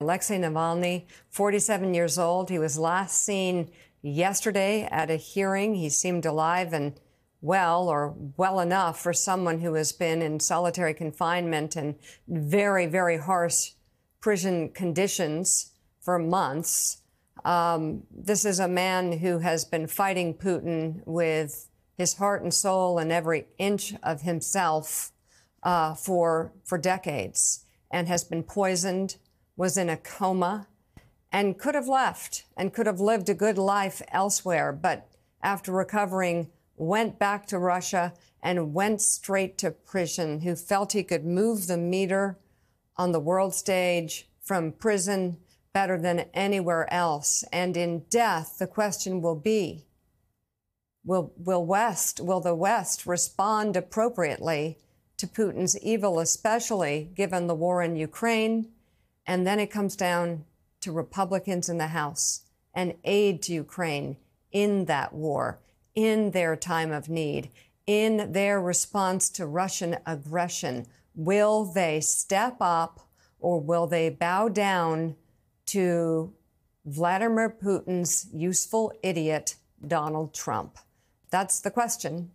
Alexei Navalny, 47 years old. He was last seen yesterday at a hearing. He seemed alive and well, or well enough for someone who has been in solitary confinement and very, very harsh prison conditions for months. Um, this is a man who has been fighting Putin with his heart and soul and every inch of himself uh, for for decades, and has been poisoned was in a coma and could have left and could have lived a good life elsewhere, but after recovering, went back to Russia and went straight to prison, who felt he could move the meter on the world stage from prison better than anywhere else. And in death, the question will be will, will West, will the West respond appropriately to Putin's evil, especially given the war in Ukraine? And then it comes down to Republicans in the House and aid to Ukraine in that war, in their time of need, in their response to Russian aggression. Will they step up or will they bow down to Vladimir Putin's useful idiot, Donald Trump? That's the question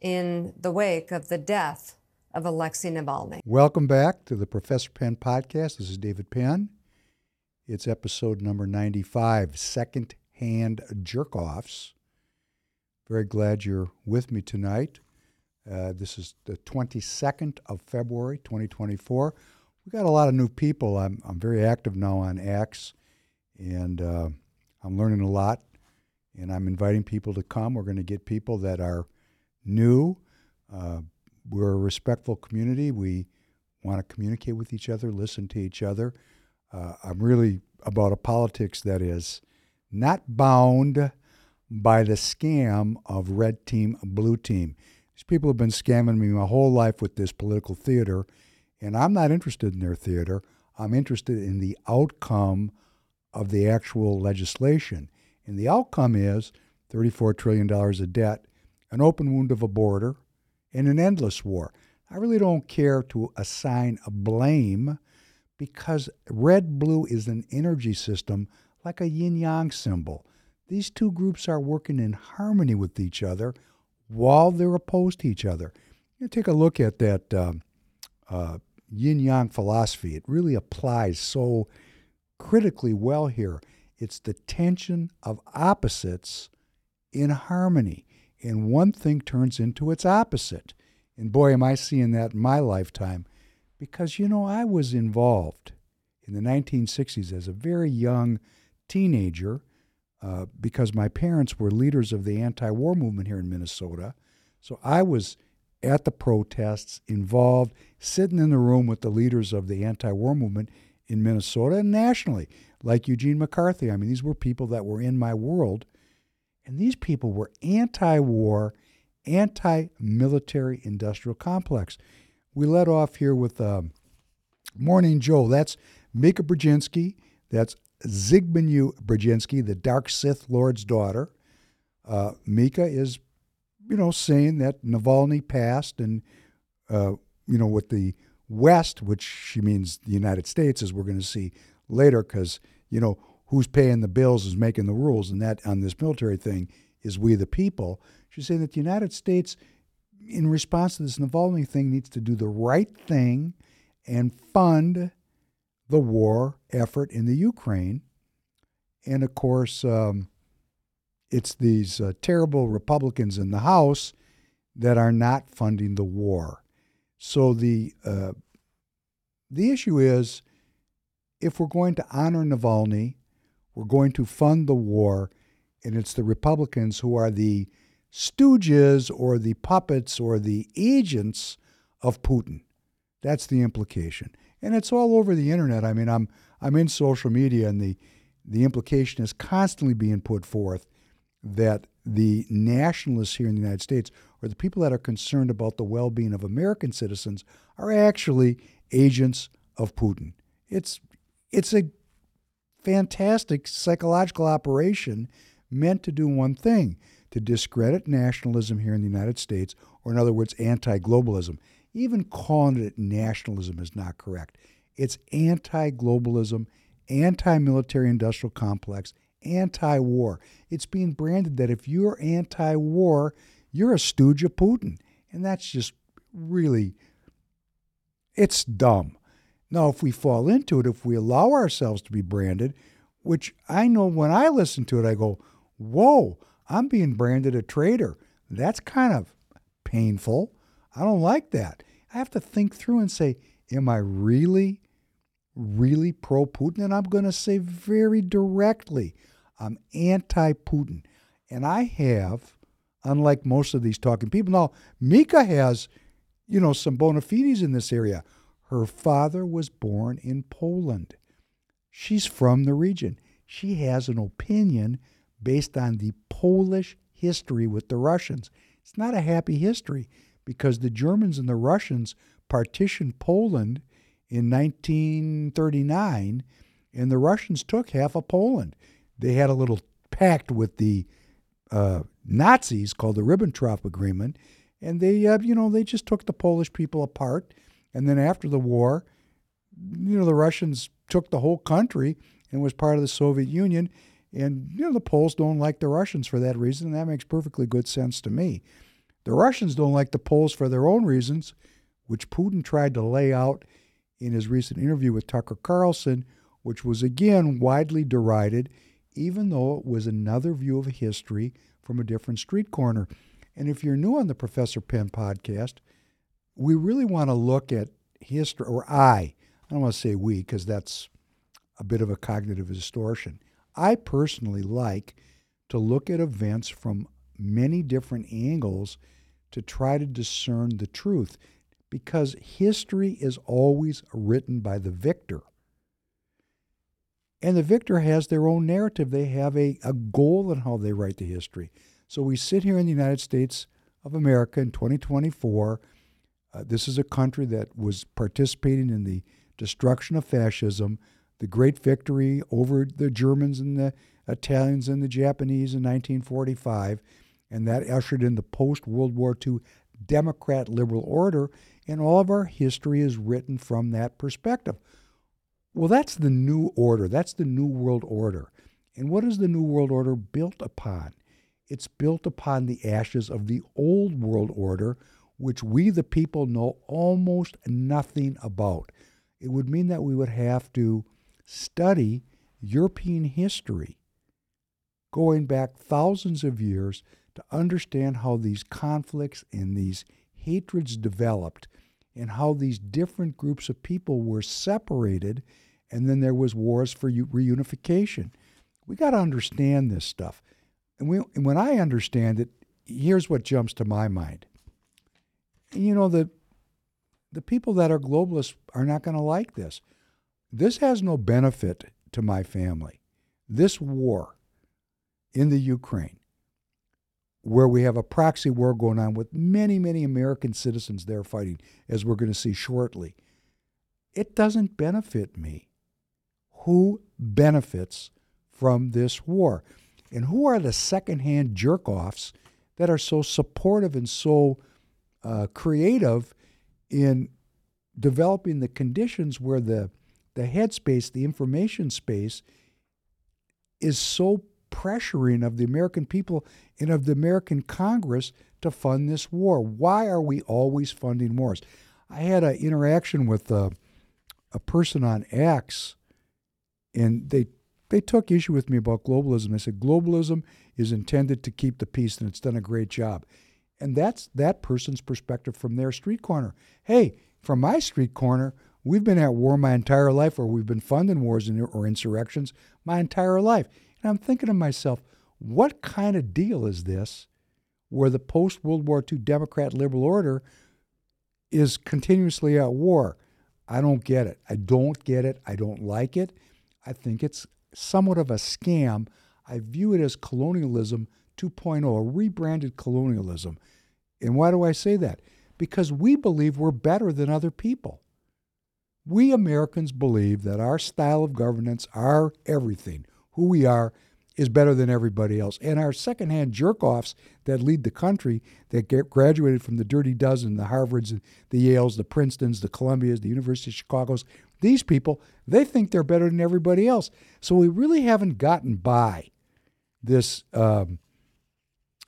in the wake of the death of Alexei Navalny. Welcome back to the Professor Penn podcast. This is David Penn. It's episode number 95, Second Hand Jerk Offs. Very glad you're with me tonight. Uh, this is the 22nd of February, 2024. We got a lot of new people. I'm, I'm very active now on X, and uh, I'm learning a lot. And I'm inviting people to come. We're going to get people that are new, uh, we're a respectful community. We want to communicate with each other, listen to each other. Uh, I'm really about a politics that is not bound by the scam of red team, blue team. These people have been scamming me my whole life with this political theater, and I'm not interested in their theater. I'm interested in the outcome of the actual legislation. And the outcome is $34 trillion of debt, an open wound of a border, in an endless war. I really don't care to assign a blame because red blue is an energy system like a yin yang symbol. These two groups are working in harmony with each other while they're opposed to each other. You take a look at that um, uh, yin yang philosophy. It really applies so critically well here. It's the tension of opposites in harmony and one thing turns into its opposite. And boy, am I seeing that in my lifetime. Because, you know, I was involved in the 1960s as a very young teenager uh, because my parents were leaders of the anti war movement here in Minnesota. So I was at the protests, involved, sitting in the room with the leaders of the anti war movement in Minnesota and nationally, like Eugene McCarthy. I mean, these were people that were in my world. And these people were anti war, anti military industrial complex. We let off here with um, Morning Joe. That's Mika Brzezinski. That's Zygmunt Brzezinski, the Dark Sith Lord's daughter. Uh, Mika is, you know, saying that Navalny passed and, uh, you know, with the West, which she means the United States, as we're going to see later, because, you know, who's paying the bills is making the rules, and that on this military thing is we the people. She's saying that the United States, in response to this Navalny thing, needs to do the right thing and fund the war effort in the Ukraine. And of course, um, it's these uh, terrible Republicans in the House that are not funding the war. So the uh, the issue is, if we're going to honor Navalny we're going to fund the war, and it's the Republicans who are the stooges or the puppets or the agents of Putin. That's the implication. And it's all over the internet. I mean, I'm I'm in social media and the the implication is constantly being put forth that the nationalists here in the United States or the people that are concerned about the well-being of American citizens are actually agents of Putin. It's it's a fantastic psychological operation meant to do one thing to discredit nationalism here in the United States, or in other words, anti globalism. Even calling it nationalism is not correct. It's anti globalism, anti military industrial complex, anti war. It's being branded that if you're anti war, you're a stooge of Putin. And that's just really, it's dumb. Now, if we fall into it, if we allow ourselves to be branded, which I know when I listen to it, I go, whoa, I'm being branded a traitor. That's kind of painful. I don't like that. I have to think through and say, am I really, really pro Putin? And I'm going to say very directly, I'm anti Putin. And I have, unlike most of these talking people, now, Mika has, you know, some bona fides in this area. Her father was born in Poland. She's from the region. She has an opinion based on the Polish history with the Russians. It's not a happy history because the Germans and the Russians partitioned Poland in 1939, and the Russians took half of Poland. They had a little pact with the uh, Nazis called the Ribbentrop Agreement, and they, uh, you know, they just took the Polish people apart. And then after the war, you know, the Russians took the whole country and was part of the Soviet Union. And, you know, the Poles don't like the Russians for that reason, and that makes perfectly good sense to me. The Russians don't like the Poles for their own reasons, which Putin tried to lay out in his recent interview with Tucker Carlson, which was again widely derided, even though it was another view of history from a different street corner. And if you're new on the Professor Penn podcast, we really want to look at history, or I, I don't want to say we because that's a bit of a cognitive distortion. I personally like to look at events from many different angles to try to discern the truth because history is always written by the victor. And the victor has their own narrative. They have a, a goal in how they write the history. So we sit here in the United States of America in 2024. Uh, this is a country that was participating in the destruction of fascism, the great victory over the Germans and the Italians and the Japanese in 1945, and that ushered in the post World War II Democrat liberal order, and all of our history is written from that perspective. Well, that's the new order. That's the new world order. And what is the new world order built upon? It's built upon the ashes of the old world order, which we, the people, know almost nothing about. It would mean that we would have to study European history going back thousands of years to understand how these conflicts and these hatreds developed and how these different groups of people were separated and then there was wars for reunification. We got to understand this stuff. And, we, and when I understand it, here's what jumps to my mind. You know, the, the people that are globalists are not going to like this. This has no benefit to my family. This war in the Ukraine, where we have a proxy war going on with many, many American citizens there fighting, as we're going to see shortly, it doesn't benefit me. Who benefits from this war? And who are the secondhand jerk offs that are so supportive and so uh, creative in developing the conditions where the, the headspace, the information space, is so pressuring of the American people and of the American Congress to fund this war. Why are we always funding wars? I had an interaction with a, a person on X, and they they took issue with me about globalism. They said globalism is intended to keep the peace, and it's done a great job. And that's that person's perspective from their street corner. Hey, from my street corner, we've been at war my entire life, or we've been funding wars or insurrections my entire life. And I'm thinking to myself, what kind of deal is this where the post World War II Democrat liberal order is continuously at war? I don't get it. I don't get it. I don't like it. I think it's somewhat of a scam. I view it as colonialism 2.0, a rebranded colonialism. And why do I say that? Because we believe we're better than other people. We Americans believe that our style of governance, our everything, who we are is better than everybody else. And our secondhand jerk offs that lead the country, that get graduated from the Dirty Dozen, the Harvards, the Yales, the Princetons, the Columbias, the University of Chicago's, These people, they think they're better than everybody else. So we really haven't gotten by this um,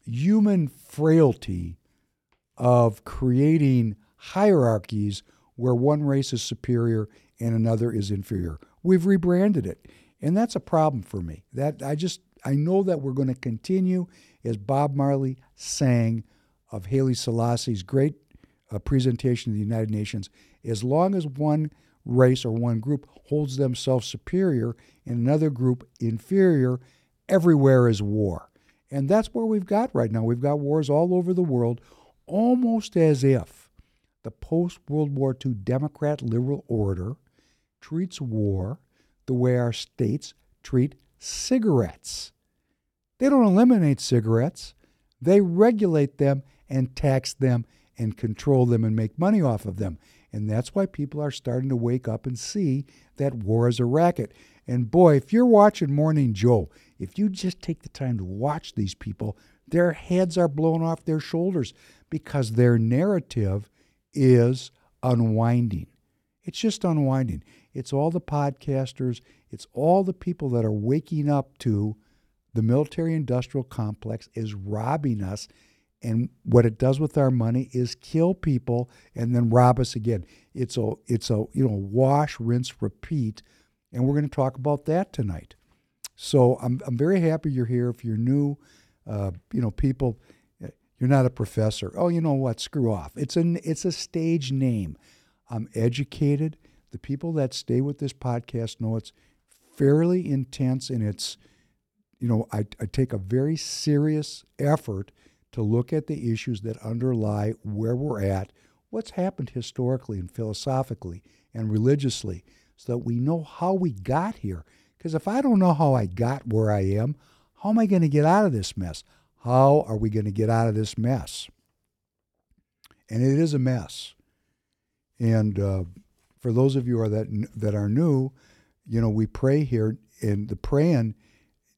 human frailty of creating hierarchies where one race is superior and another is inferior. We've rebranded it, and that's a problem for me. That I just I know that we're going to continue, as Bob Marley sang of Haile Selassie's great uh, presentation of the United Nations, as long as one race or one group holds themselves superior and another group inferior, everywhere is war. And that's where we've got right now. We've got wars all over the world, almost as if the post World War II Democrat liberal order treats war the way our states treat cigarettes. They don't eliminate cigarettes, they regulate them and tax them and control them and make money off of them. And that's why people are starting to wake up and see that war is a racket. And boy, if you're watching Morning Joe, if you just take the time to watch these people, their heads are blown off their shoulders because their narrative is unwinding. It's just unwinding. It's all the podcasters, it's all the people that are waking up to the military industrial complex is robbing us. And what it does with our money is kill people and then rob us again. It's a it's a you know wash, rinse, repeat, and we're going to talk about that tonight. So I'm I'm very happy you're here. If you're new, uh, you know people, you're not a professor. Oh, you know what? Screw off. It's an it's a stage name. I'm educated. The people that stay with this podcast know it's fairly intense and it's you know I, I take a very serious effort to look at the issues that underlie where we're at, what's happened historically and philosophically and religiously, so that we know how we got here. Because if I don't know how I got where I am, how am I going to get out of this mess? How are we going to get out of this mess? And it is a mess. And uh, for those of you are that that are new, you know, we pray here, and the praying,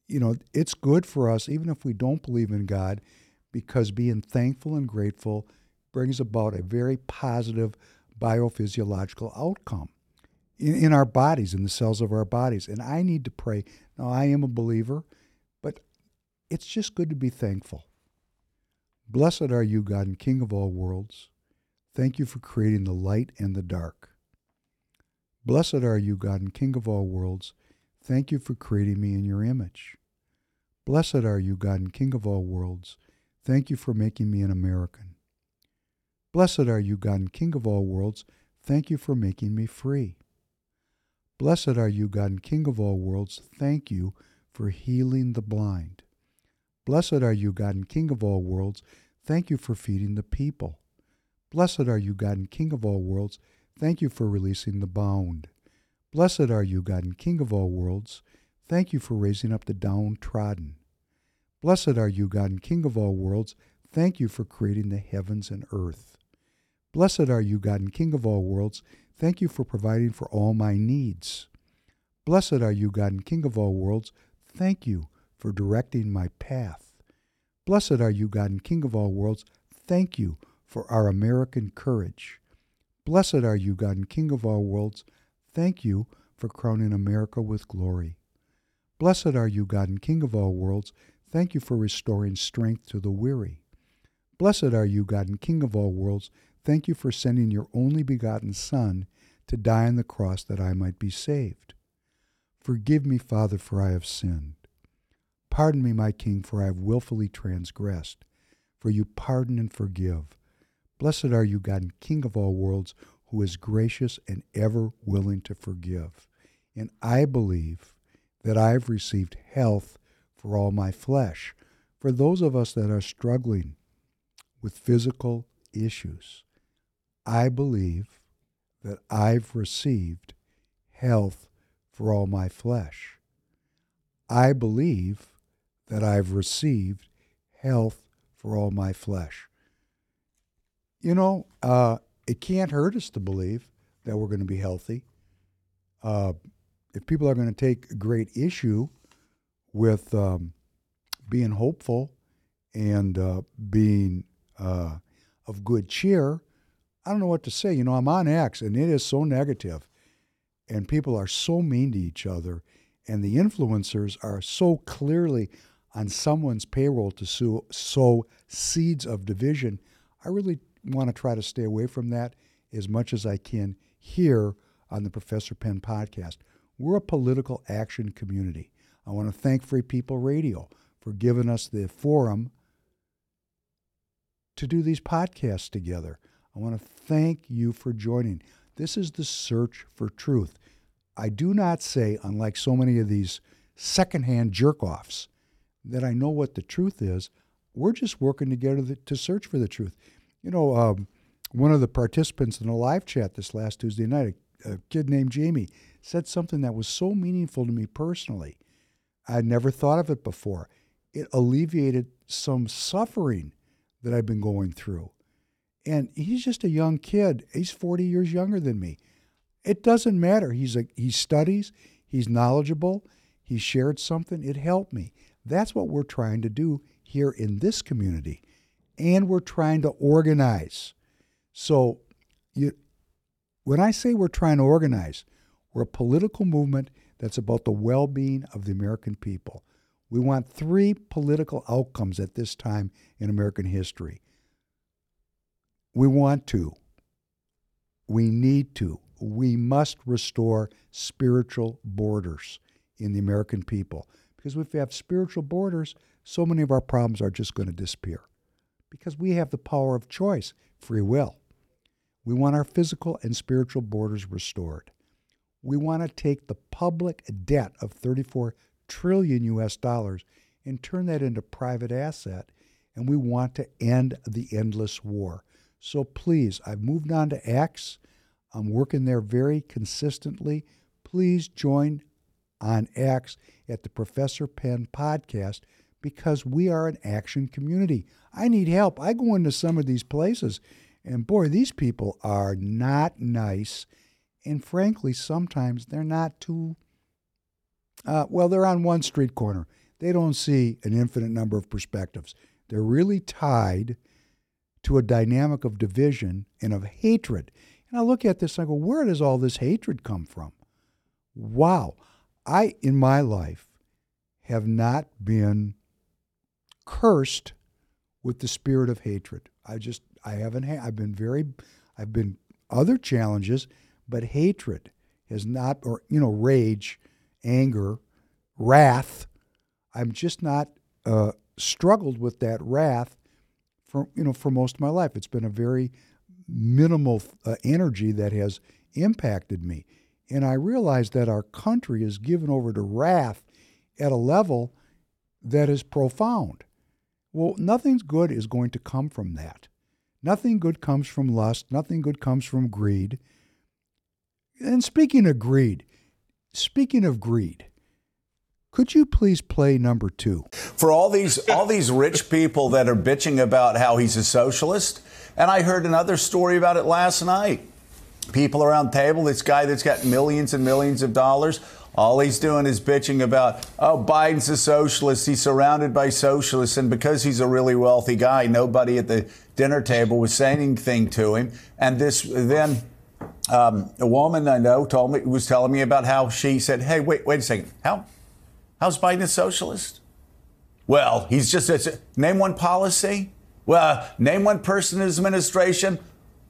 you know, it's good for us, even if we don't believe in God, because being thankful and grateful brings about a very positive biophysiological outcome in, in our bodies, in the cells of our bodies. And I need to pray. Now, I am a believer but it's just good to be thankful. Blessed are you, God and King of all worlds. Thank you for creating the light and the dark. Blessed are you, God and King of all worlds. Thank you for creating me in your image. Blessed are you, God and King of all worlds. Thank you for making me an American. Blessed are you, God and King of all worlds. Thank you for making me free. Blessed are you, God and King of all worlds. Thank you for healing the blind. Blessed are you, God and King of all worlds. Thank you for feeding the people. Blessed are you, God and King of all worlds. Thank you for releasing the bound. Blessed are you, God and King of all worlds. Thank you for raising up the downtrodden. Blessed are you, God and King of all worlds. Thank you for creating the heavens and earth. Blessed are you, God and King of all worlds. Thank you for providing for all my needs. Blessed are you, God and King of all worlds. Thank you for directing my path. Blessed are you, God and King of all worlds. Thank you for our American courage. Blessed are you, God and King of all worlds. Thank you for crowning America with glory. Blessed are you, God and King of all worlds. Thank you for restoring strength to the weary. Blessed are you, God and King of all worlds. Thank you for sending your only begotten Son to die on the cross that I might be saved. Forgive me, Father, for I have sinned. Pardon me, my King, for I have wilfully transgressed. For you pardon and forgive. Blessed are you, God, and King of all worlds, who is gracious and ever willing to forgive. And I believe that I have received health for all my flesh. For those of us that are struggling with physical issues, I believe that I've received health for all my flesh. I believe that I've received health for all my flesh. You know, uh, it can't hurt us to believe that we're going to be healthy. Uh, if people are going to take great issue with um, being hopeful and uh, being uh, of good cheer, I don't know what to say. You know, I'm on X and it is so negative. and people are so mean to each other, and the influencers are so clearly on someone's payroll to sow, sow seeds of division. I really want to try to stay away from that as much as I can here on the Professor Penn podcast. We're a political action community. I want to thank Free People Radio for giving us the forum to do these podcasts together. I want to thank you for joining. This is the search for truth. I do not say, unlike so many of these secondhand jerk offs, that I know what the truth is. We're just working together to search for the truth. You know, um, one of the participants in the live chat this last Tuesday night, a, a kid named Jamie, said something that was so meaningful to me personally. I'd never thought of it before. It alleviated some suffering that I've been going through. And he's just a young kid. He's 40 years younger than me. It doesn't matter. He's a, he studies, he's knowledgeable, he shared something, it helped me. That's what we're trying to do here in this community. And we're trying to organize. So you when I say we're trying to organize, we're a political movement that's about the well-being of the American people. We want three political outcomes at this time in American history. We want to, we need to, we must restore spiritual borders in the American people. Because if we have spiritual borders, so many of our problems are just going to disappear. Because we have the power of choice, free will. We want our physical and spiritual borders restored. We want to take the public debt of 34 trillion US dollars and turn that into private asset and we want to end the endless war. So please, I've moved on to X. I'm working there very consistently. Please join on X at the Professor Penn podcast because we are an action community. I need help. I go into some of these places, and boy, these people are not nice. And frankly, sometimes they're not too, uh, well, they're on one street corner. They don't see an infinite number of perspectives. They're really tied to a dynamic of division and of hatred. And I look at this and I go, where does all this hatred come from? Wow. I, in my life, have not been cursed with the spirit of hatred. I just, I haven't, ha- I've been very, I've been other challenges, but hatred has not, or, you know, rage, anger, wrath. I'm just not uh, struggled with that wrath for, you know, for most of my life. It's been a very minimal uh, energy that has impacted me. And I realize that our country is given over to wrath at a level that is profound. Well, nothing good is going to come from that. Nothing good comes from lust. Nothing good comes from greed. And speaking of greed, speaking of greed, could you please play number two? For all these all these rich people that are bitching about how he's a socialist, and I heard another story about it last night. People around the table, this guy that's got millions and millions of dollars, all he's doing is bitching about, oh, Biden's a socialist. He's surrounded by socialists. And because he's a really wealthy guy, nobody at the dinner table was saying anything to him. And this then um, a woman I know told me was telling me about how she said, "Hey, wait, wait a second. How how's Biden a socialist? Well, he's just a, name one policy. Well, name one person in his administration.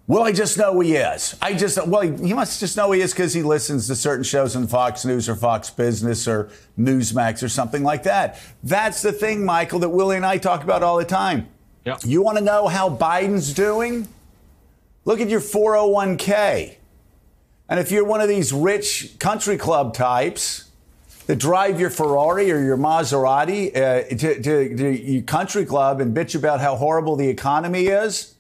Well, I just know he is. I just well, he, he must just know he is because he listens to certain shows on Fox News or Fox Business or Newsmax or something like that. That's the thing, Michael, that Willie and I talk about all the time. Yep. You want to know how Biden's doing? Look at your 401k. And if you're one of these rich country club types that drive your Ferrari or your Maserati uh, to, to, to your country club and bitch about how horrible the economy is,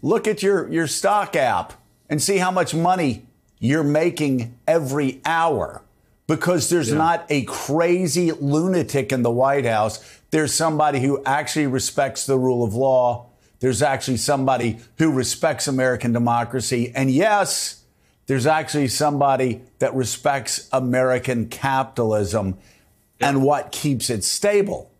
look at your, your stock app and see how much money you're making every hour. Because there's Yeah. not a crazy lunatic in the White House. There's somebody who actually respects the rule of law. There's actually somebody who respects American democracy. And yes, there's actually somebody that respects American capitalism and what keeps it stable.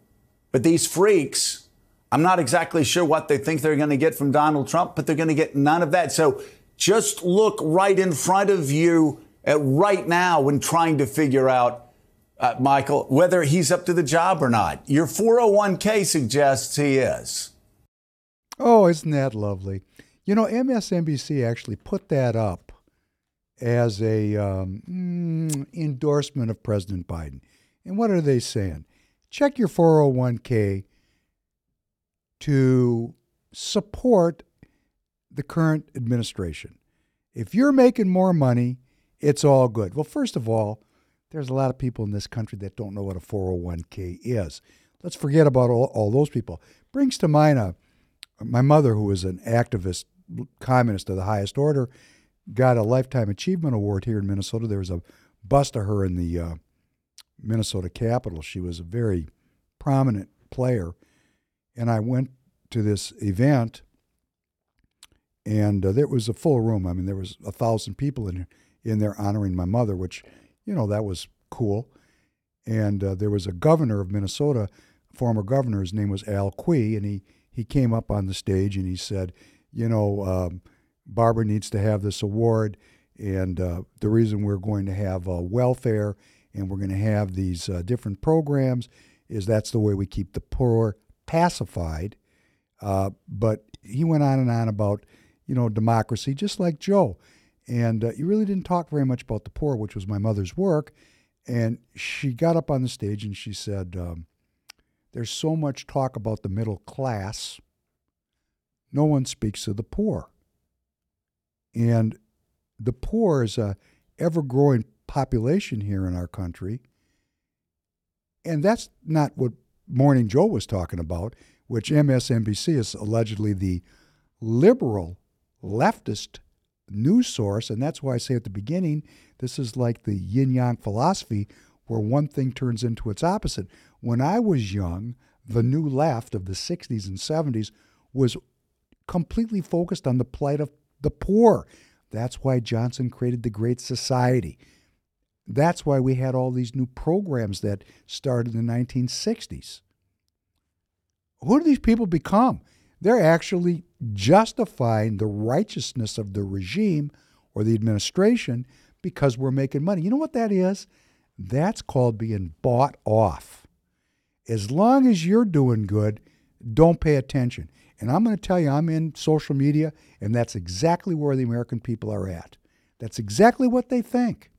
But these freaks, I'm not exactly sure what they think they're going to get from Donald Trump, but they're going to get none of that. So just look right in front of you uh, right now when trying to figure out, uh, Michael, whether he's up to the job or not. Your 401k suggests he is. Oh, isn't that lovely? You know, MSNBC actually put that up as a um, mm, endorsement of President Biden. And what are they saying? Check your 401k to support the current administration. If you're making more money, it's all good. Well, first of all, there's a lot of people in this country that don't know what a 401k is. Let's forget about all, all those people. Brings to mind a, my mother, who was an activist, communist of the highest order, got a Lifetime Achievement Award here in Minnesota. There was a bust of her in the uh, Minnesota Capitol. She was a very prominent player. And I went to this event, and uh, there was a full room. I mean, there was a thousand people in in there honoring my mother, which, you know, that was cool. And uh, there was a governor of Minnesota, former governor. His name was Al Quie, and he he came up on the stage and he said, you know. Um, Barbara needs to have this award, and uh, the reason we're going to have uh, welfare and we're going to have these uh, different programs is that's the way we keep the poor pacified. Uh, but he went on and on about, you know, democracy, just like Joe. And uh, he really didn't talk very much about the poor, which was my mother's work. And she got up on the stage and she said, um, There's so much talk about the middle class. No one speaks of the poor. And the poor is a ever growing population here in our country. And that's not what Morning Joe was talking about, which MSNBC is allegedly the liberal leftist news source. And that's why I say at the beginning, this is like the yin yang philosophy where one thing turns into its opposite. When I was young, the new left of the 60s and 70s was completely focused on the plight of the poor. That's why Johnson created the Great Society. That's why we had all these new programs that started in the 1960s. Who do these people become? They're actually justifying the righteousness of the regime or the administration because we're making money. You know what that is? That's called being bought off. As long as you're doing good, don't pay attention. And I'm going to tell you, I'm in social media, and that's exactly where the American people are at. That's exactly what they think.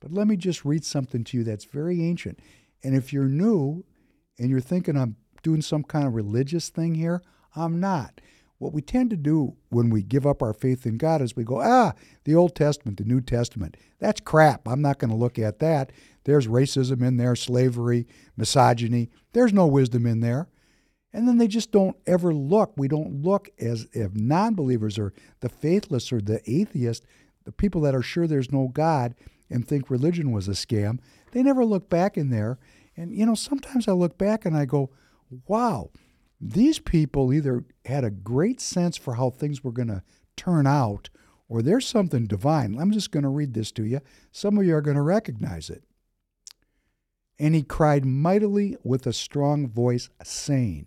But let me just read something to you that's very ancient. And if you're new and you're thinking I'm doing some kind of religious thing here, I'm not. What we tend to do when we give up our faith in God is we go, ah, the Old Testament, the New Testament, that's crap. I'm not going to look at that. There's racism in there, slavery, misogyny. There's no wisdom in there. And then they just don't ever look. We don't look as if non believers or the faithless or the atheist, the people that are sure there's no God and think religion was a scam, they never look back in there. And, you know, sometimes I look back and I go, wow, these people either had a great sense for how things were going to turn out or there's something divine. I'm just going to read this to you. Some of you are going to recognize it. And he cried mightily with a strong voice, saying,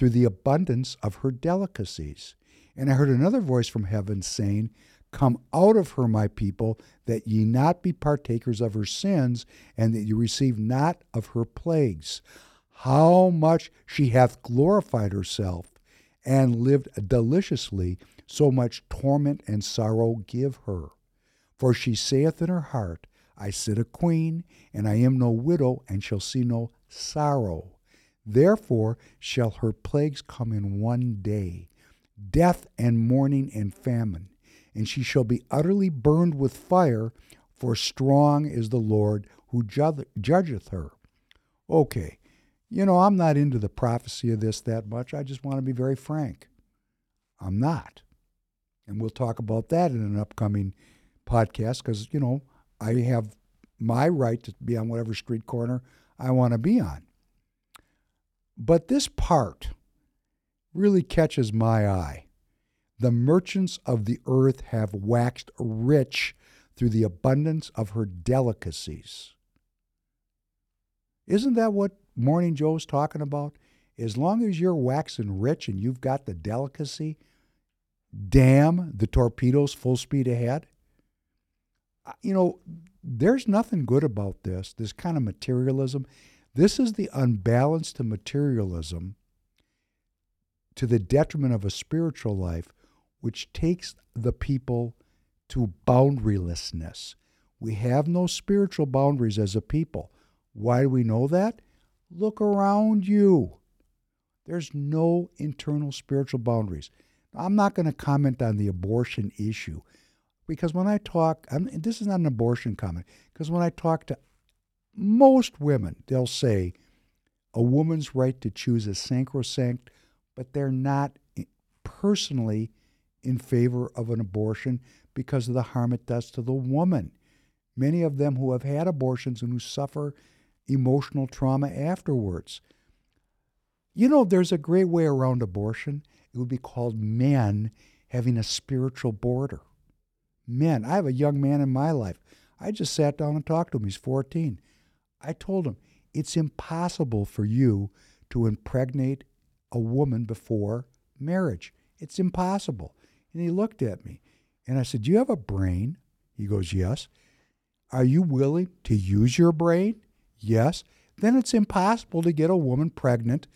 through the abundance of her delicacies. And I heard another voice from heaven saying, Come out of her, my people, that ye not be partakers of her sins, and that ye receive not of her plagues. How much she hath glorified herself and lived deliciously, so much torment and sorrow give her. For she saith in her heart, I sit a queen, and I am no widow, and shall see no sorrow. Therefore shall her plagues come in one day death and mourning and famine, and she shall be utterly burned with fire, for strong is the Lord who judgeth her. Okay, you know, I'm not into the prophecy of this that much. I just want to be very frank. I'm not. And we'll talk about that in an upcoming podcast because, you know, I have my right to be on whatever street corner I want to be on. But this part really catches my eye. The merchants of the earth have waxed rich through the abundance of her delicacies. Isn't that what Morning Joe's talking about? As long as you're waxing rich and you've got the delicacy, damn the torpedoes full speed ahead. You know, there's nothing good about this, this kind of materialism. This is the unbalance to materialism to the detriment of a spiritual life, which takes the people to boundarylessness. We have no spiritual boundaries as a people. Why do we know that? Look around you. There's no internal spiritual boundaries. I'm not going to comment on the abortion issue because when I talk, I'm, this is not an abortion comment, because when I talk to most women, they'll say a woman's right to choose is sacrosanct, but they're not personally in favor of an abortion because of the harm it does to the woman. Many of them who have had abortions and who suffer emotional trauma afterwards. You know, there's a great way around abortion. It would be called men having a spiritual border. Men. I have a young man in my life. I just sat down and talked to him. He's 14. I told him, it's impossible for you to impregnate a woman before marriage. It's impossible. And he looked at me and I said, Do you have a brain? He goes, Yes. Are you willing to use your brain? Yes. Then it's impossible to get a woman pregnant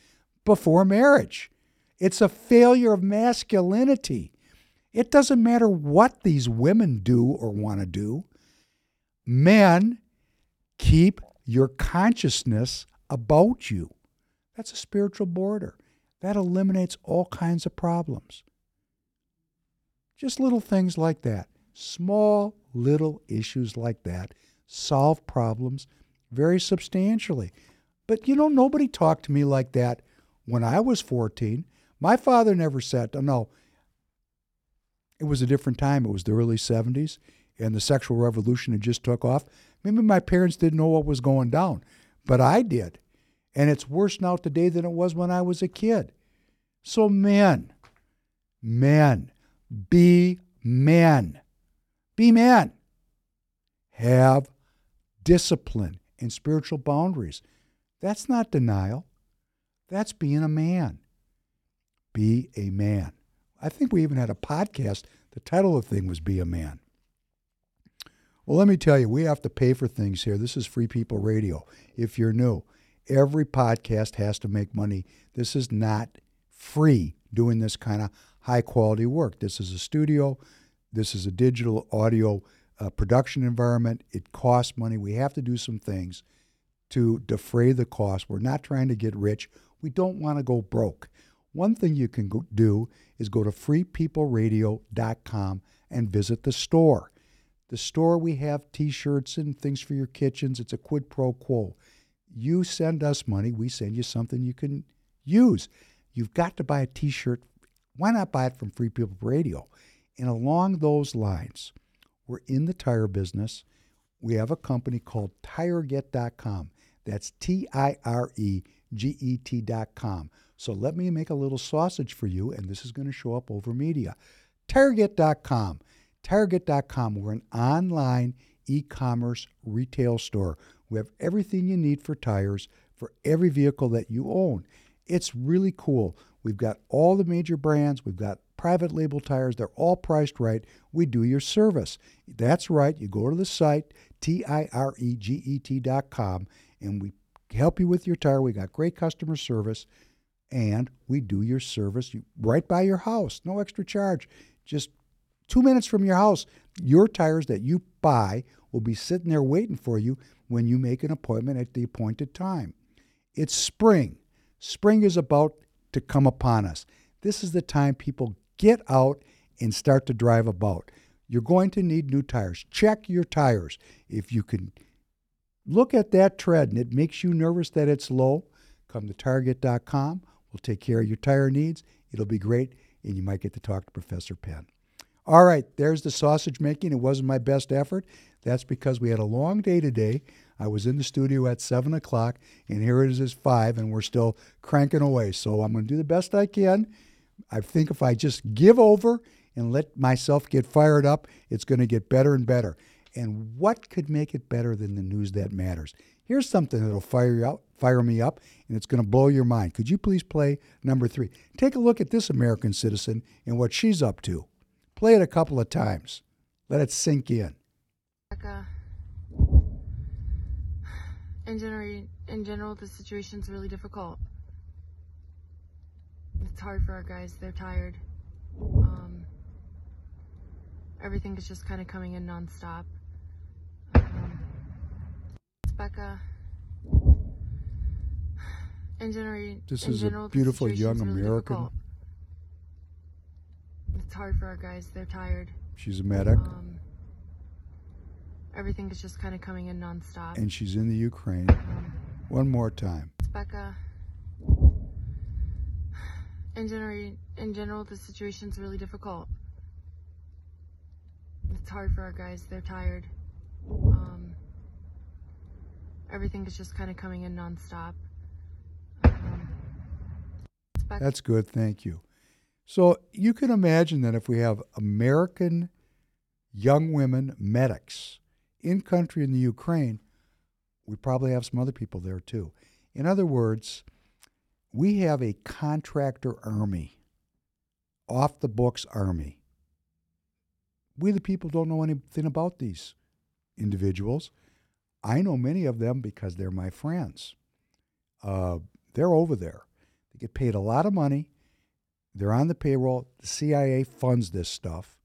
before marriage. It's a failure of masculinity. It doesn't matter what these women do or want to do. Men, keep your consciousness about you. That's a spiritual border. That eliminates all kinds of problems. Just little things like that. Small little issues like that solve problems very substantially. But you know, nobody talked to me like that when I was 14. My father never said, no, it was a different time. It was the early 70s, and the sexual revolution had just took off. Maybe my parents didn't know what was going down, but I did. And it's worse now today than it was when I was a kid. So, men, men, be men. Be men. Have discipline and spiritual boundaries. That's not denial. That's being a man. Be a man. I think we even had a podcast. The title of the thing was Be a Man. Well, let me tell you, we have to pay for things here. This is Free People Radio. If you're new, every podcast has to make money. This is not free doing this kind of high quality work. This is a studio, this is a digital audio uh, production environment. It costs money. We have to do some things to defray the cost. We're not trying to get rich. We don't want to go broke. One thing you can go do is go to freepeopleradio.com and visit the store. The store, we have t shirts and things for your kitchens. It's a quid pro quo. You send us money, we send you something you can use. You've got to buy a t shirt. Why not buy it from Free People Radio? And along those lines, we're in the tire business. We have a company called TireGet.com. That's T I R E G E T.com. So let me make a little sausage for you, and this is going to show up over media. TireGet.com. TireGet.com. We're an online e commerce retail store. We have everything you need for tires for every vehicle that you own. It's really cool. We've got all the major brands, we've got private label tires, they're all priced right. We do your service. That's right. You go to the site, T I R E G E T.com, and we help you with your tire. We got great customer service, and we do your service right by your house. No extra charge. Just two minutes from your house. Your tires that you buy will be sitting there waiting for you when you make an appointment at the appointed time. It's spring. Spring is about to come upon us. This is the time people get out and start to drive about. You're going to need new tires. Check your tires. If you can look at that tread and it makes you nervous that it's low, come to TireGet.com. We'll take care of your tire needs. It'll be great, and you might get to talk to Professor Penn. All right, there's the sausage making. It wasn't my best effort. That's because we had a long day today. I was in the studio at 7 o'clock, and here it is at 5, and we're still cranking away. So I'm going to do the best I can. I think if I just give over and let myself get fired up, it's going to get better and better. And what could make it better than the news that matters? Here's something that'll fire you up, fire me up, and it's going to blow your mind. Could you please play number three? Take a look at this American citizen and what she's up to. Play it a couple of times. Let it sink in. Becca, in general, in general, the situation's really difficult. It's hard for our guys. They're tired. Um, everything is just kind of coming in nonstop. Um, Becca. In general, This in is a general, the beautiful young really American. difficult. It's hard for our guys. They're tired. She's a medic, Um, everything is just kind of coming in nonstop. and she's in the Ukraine. Um, One more time. it's Becca. In general, in general, the situation's really difficult. It's hard for our guys. They're tired. Um, everything is just kind of coming in nonstop. Um. That's good. Thank you. So you can imagine that if we have American young women medics in country in the Ukraine, we probably have some other people there too. In other words, we have a contractor army, off the books army. We, the people, don't know anything about these individuals. I know many of them because they're my friends. Uh, they're over there. They get paid a lot of money. They're on the payroll. The CIA funds this stuff.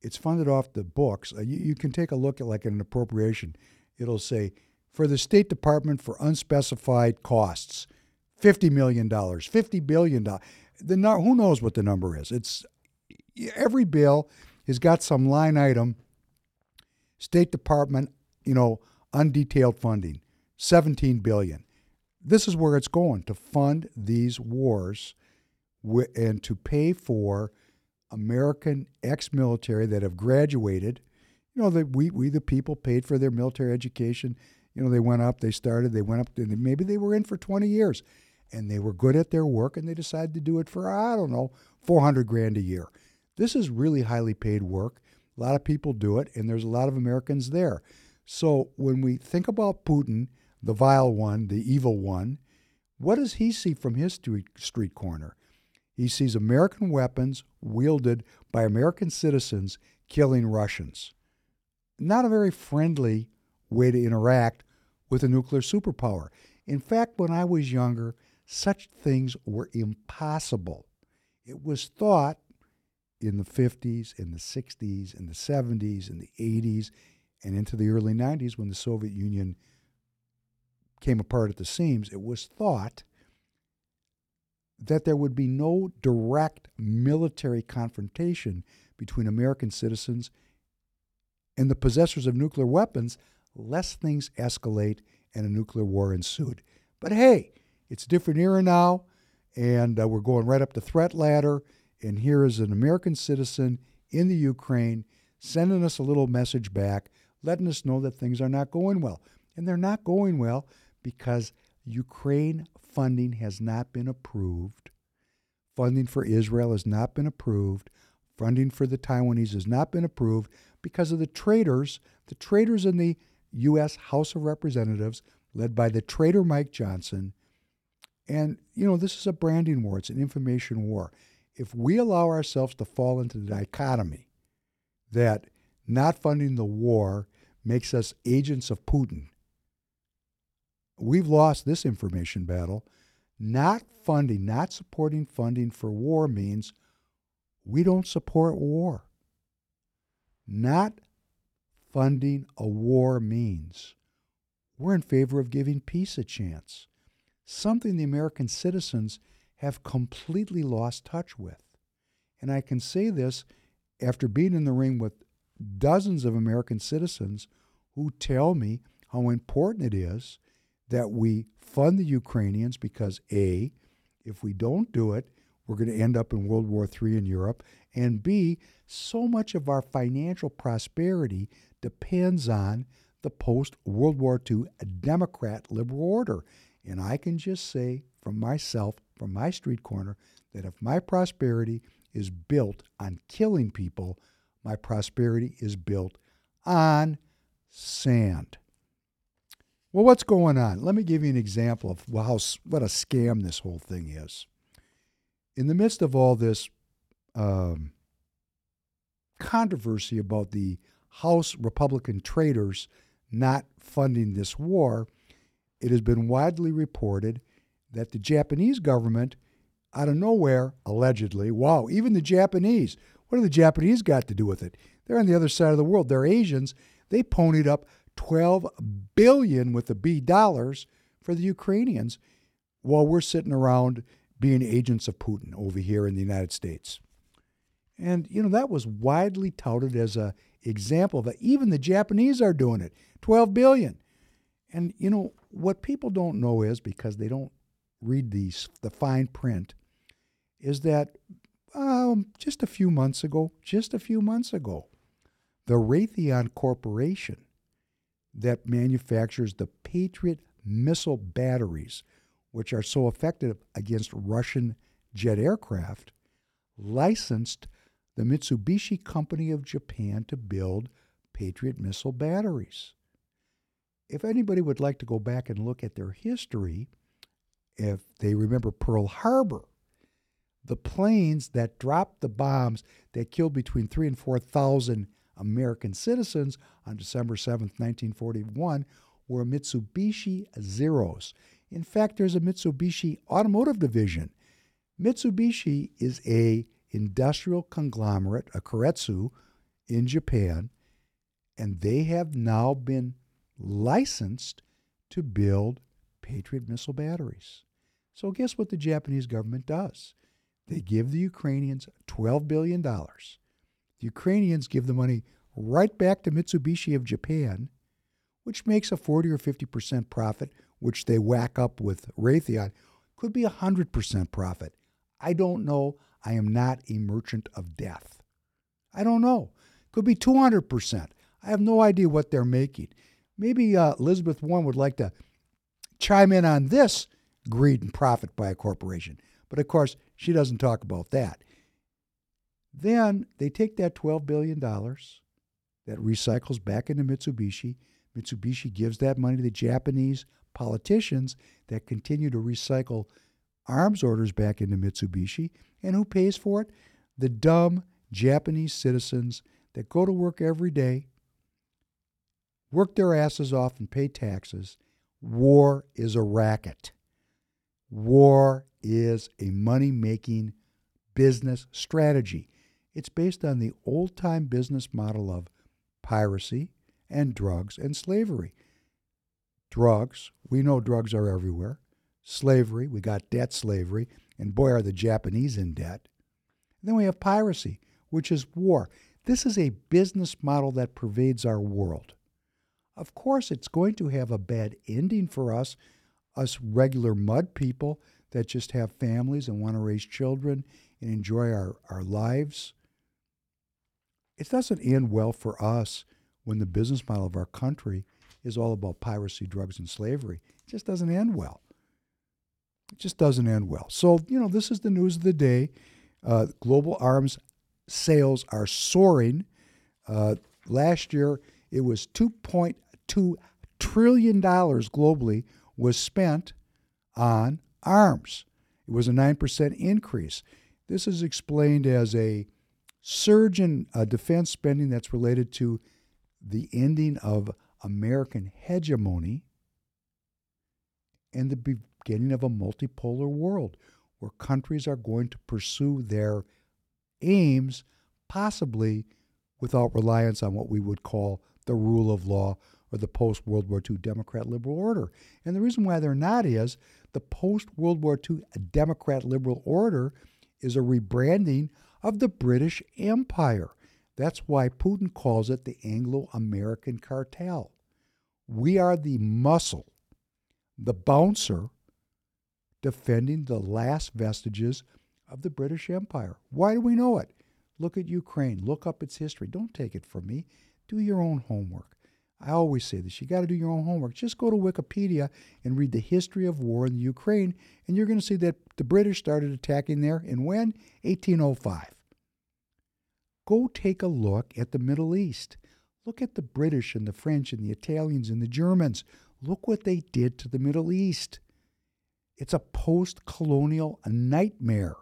It's funded off the books. Uh, you, you can take a look at like an appropriation. It'll say for the State Department for unspecified costs, fifty million dollars, fifty billion dollars. The who knows what the number is? It's every bill has got some line item. State Department, you know, undetailed funding, seventeen billion. This is where it's going to fund these wars and to pay for American ex-military that have graduated. You know that we we the people paid for their military education. You know they went up, they started, they went up, and maybe they were in for 20 years, and they were good at their work, and they decided to do it for I don't know 400 grand a year. This is really highly paid work. A lot of people do it, and there's a lot of Americans there. So when we think about Putin, the vile one, the evil one, what does he see from his street corner? He sees American weapons wielded by American citizens killing Russians. Not a very friendly way to interact with a nuclear superpower. In fact, when I was younger, such things were impossible. It was thought in the 50s, in the 60s, in the 70s, in the 80s, and into the early 90s when the Soviet Union came apart at the seams, it was thought that there would be no direct military confrontation between American citizens and the possessors of nuclear weapons, lest things escalate and a nuclear war ensued. But hey, it's a different era now, and uh, we're going right up the threat ladder. And here is an American citizen in the Ukraine sending us a little message back, letting us know that things are not going well. And they're not going well because Ukraine funding has not been approved. Funding for Israel has not been approved. Funding for the Taiwanese has not been approved because of the traitors, the traitors in the U.S. House of Representatives, led by the traitor Mike Johnson. And, you know, this is a branding war, it's an information war. If we allow ourselves to fall into the dichotomy that not funding the war makes us agents of Putin, we've lost this information battle. Not funding, not supporting funding for war means we don't support war. Not funding a war means we're in favor of giving peace a chance, something the American citizens have completely lost touch with. And I can say this after being in the ring with dozens of American citizens who tell me how important it is that we fund the Ukrainians because A, if we don't do it, we're going to end up in World War III in Europe, And B, so much of our financial prosperity depends on the post World War II Democrat liberal order. And I can just say from myself, from my street corner, that if my prosperity is built on killing people, my prosperity is built on sand. Well, what's going on? Let me give you an example of how, what a scam this whole thing is. In the midst of all this um, controversy about the House Republican traitors not funding this war, it has been widely reported that the Japanese government, out of nowhere, allegedly, wow, even the Japanese, what do the Japanese got to do with it? They're on the other side of the world. They're Asians. They ponied up 12 billion with the B dollars for the Ukrainians while we're sitting around being agents of Putin over here in the United States. And you know that was widely touted as a example that even the Japanese are doing it. 12 billion. And you know what people don't know is because they don't read these the fine print is that um, just a few months ago, just a few months ago, the Raytheon Corporation that manufactures the Patriot missile batteries, which are so effective against Russian jet aircraft, licensed the Mitsubishi Company of Japan to build Patriot missile batteries. If anybody would like to go back and look at their history, if they remember Pearl Harbor, the planes that dropped the bombs that killed between three and 4,000 American citizens on December 7, 1941, were Mitsubishi Zeros. In fact, there's a Mitsubishi automotive division. Mitsubishi is a industrial conglomerate, a keiretsu, in Japan, and they have now been licensed to build Patriot missile batteries. So, guess what the Japanese government does? They give the Ukrainians $12 billion. The Ukrainians give the money right back to Mitsubishi of Japan, which makes a 40 or 50% profit, which they whack up with Raytheon. Could be a 100% profit. I don't know. I am not a merchant of death. I don't know. Could be 200%. I have no idea what they're making. Maybe uh, Elizabeth Warren would like to chime in on this greed and profit by a corporation. But of course, she doesn't talk about that. Then they take that $12 billion that recycles back into Mitsubishi. Mitsubishi gives that money to the Japanese politicians that continue to recycle arms orders back into Mitsubishi. And who pays for it? The dumb Japanese citizens that go to work every day, work their asses off, and pay taxes. War is a racket. War is a money making business strategy. It's based on the old time business model of piracy and drugs and slavery. Drugs, we know drugs are everywhere slavery, we got debt slavery, and boy, are the Japanese in debt. And then we have piracy, which is war. This is a business model that pervades our world. Of course, it's going to have a bad ending for us, us regular mud people that just have families and want to raise children and enjoy our, our lives. It doesn't end well for us when the business model of our country is all about piracy, drugs, and slavery. It just doesn't end well. It just doesn't end well. So, you know, this is the news of the day. Uh, global arms sales are soaring. Uh, last year, it was $2.2 trillion globally was spent on arms. It was a 9% increase. This is explained as a surge in uh, defense spending that's related to the ending of American hegemony and the beginning of a multipolar world where countries are going to pursue their aims, possibly without reliance on what we would call the rule of law or the post World War II Democrat liberal order. And the reason why they're not is the post World War II Democrat liberal order is a rebranding of the British Empire. That's why Putin calls it the Anglo American cartel. We are the muscle, the bouncer defending the last vestiges of the British Empire. Why do we know it? Look at Ukraine. Look up its history. Don't take it from me. Do your own homework. I always say this you got to do your own homework. Just go to Wikipedia and read the history of war in the Ukraine, and you're going to see that the British started attacking there in when? 1805. Go take a look at the Middle East. Look at the British and the French and the Italians and the Germans. Look what they did to the Middle East. It's a post colonial nightmare.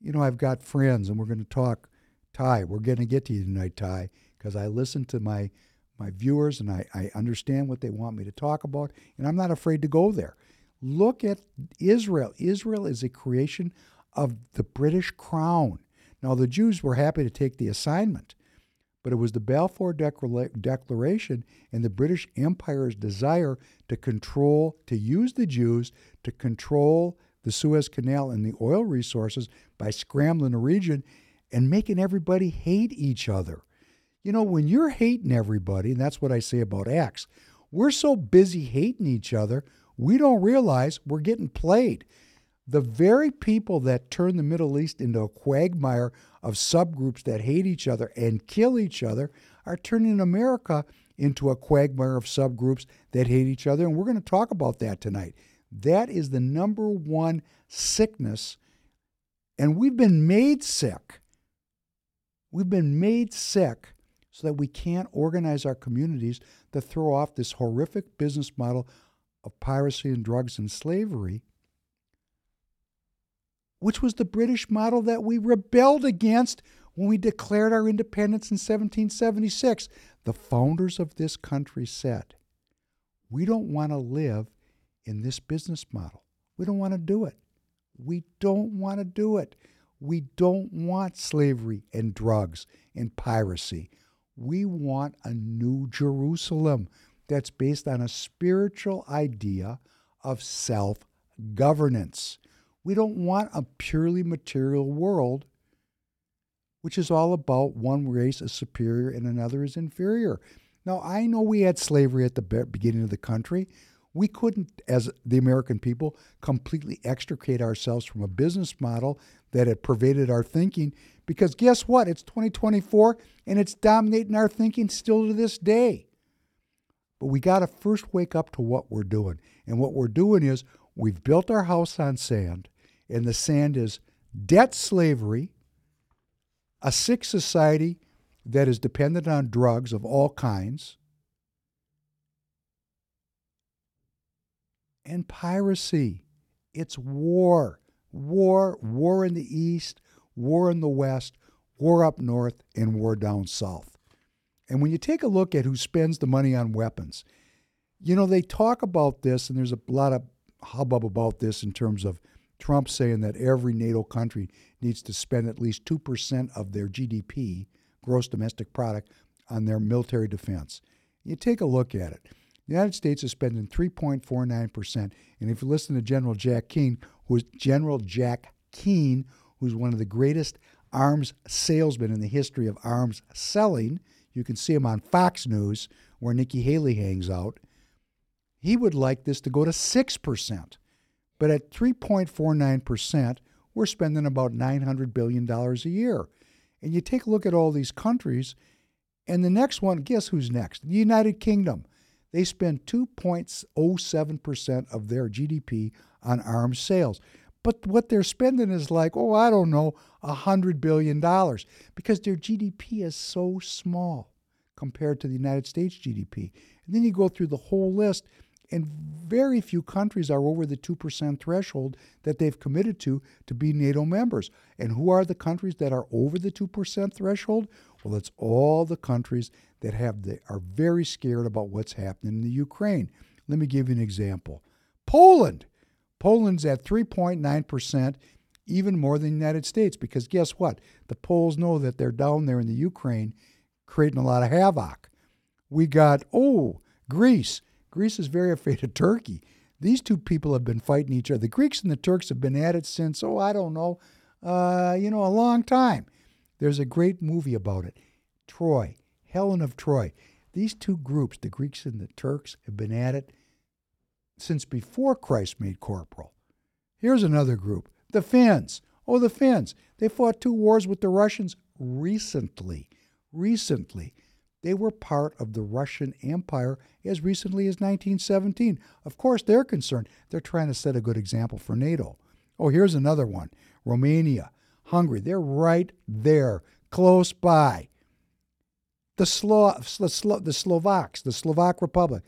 You know, I've got friends, and we're going to talk, Ty. We're going to get to you tonight, Ty, because I listen to my my viewers and I, I understand what they want me to talk about, and I'm not afraid to go there. Look at Israel. Israel is a creation of the British crown. Now, the Jews were happy to take the assignment, but it was the Balfour Declaration and the British Empire's desire to control, to use the Jews to control the Suez Canal and the oil resources by scrambling the region and making everybody hate each other. You know, when you're hating everybody, and that's what I say about Acts, we're so busy hating each other, we don't realize we're getting played. The very people that turn the Middle East into a quagmire of subgroups that hate each other and kill each other are turning America into a quagmire of subgroups that hate each other. And we're going to talk about that tonight. That is the number one sickness. And we've been made sick. We've been made sick so that we can't organize our communities to throw off this horrific business model of piracy and drugs and slavery which was the British model that we rebelled against when we declared our independence in 1776. The founders of this country said, We don't want to live in this business model. We don't want to do it. We don't want to do it. We don't want slavery and drugs and piracy. We want a new Jerusalem that's based on a spiritual idea of self governance. We don't want a purely material world, which is all about one race is superior and another is inferior. Now, I know we had slavery at the beginning of the country. We couldn't, as the American people, completely extricate ourselves from a business model that had pervaded our thinking because guess what? It's 2024 and it's dominating our thinking still to this day. But we got to first wake up to what we're doing. And what we're doing is we've built our house on sand and the sand is debt slavery, a sick society that is dependent on drugs of all kinds, and piracy. It's war. War, war in the east, war in the west, war up north, and war down south. And when you take a look at who spends the money on weapons, you know, they talk about this, and there's a lot of hubbub about this in terms of Trump saying that every NATO country needs to spend at least 2% of their GDP, gross domestic product, on their military defense. You take a look at it. The United States is spending 3.49%. And if you listen to General Jack Keane, who's General Jack Keane, who's one of the greatest arms salesmen in the history of arms selling, you can see him on Fox News, where Nikki Haley hangs out. He would like this to go to 6%. But at 3.49%, we're spending about $900 billion a year. And you take a look at all these countries, and the next one, guess who's next? The United Kingdom. They spend 2.07% of their GDP on arms sales. But what they're spending is like, oh, I don't know, $100 billion because their GDP is so small compared to the United States GDP. And then you go through the whole list, and very few countries are over the 2% threshold that they've committed to to be NATO members. And who are the countries that are over the 2% threshold? Well, it's all the countries that have the, are very scared about what's happening in the Ukraine. Let me give you an example. Poland. Poland's at 3.9%, even more than the United States, because guess what? The Poles know that they're down there in the Ukraine creating a lot of havoc. We got, oh, Greece Greece is very afraid of Turkey. These two people have been fighting each other. The Greeks and the Turks have been at it since, oh, I don't know, uh, you know, a long time. There's a great movie about it Troy, Helen of Troy. These two groups, the Greeks and the Turks, have been at it since before Christ made corporal. Here's another group, the Finns. Oh, the Finns. They fought two wars with the Russians recently. Recently. They were part of the Russian Empire as recently as 1917. Of course, they're concerned. They're trying to set a good example for NATO. Oh, here's another one Romania, Hungary. They're right there, close by. The, Slo- the, Slo- the Slovaks, the Slovak Republic,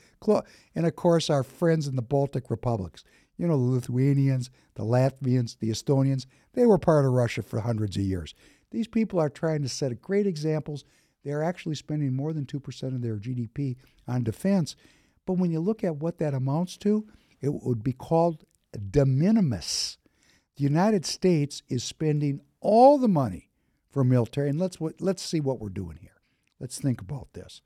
and of course, our friends in the Baltic republics. You know, the Lithuanians, the Latvians, the Estonians, they were part of Russia for hundreds of years. These people are trying to set great examples they're actually spending more than 2% of their GDP on defense. But when you look at what that amounts to, it would be called de minimis. The United States is spending all the money for military, and let's let's see what we're doing here. Let's think about this.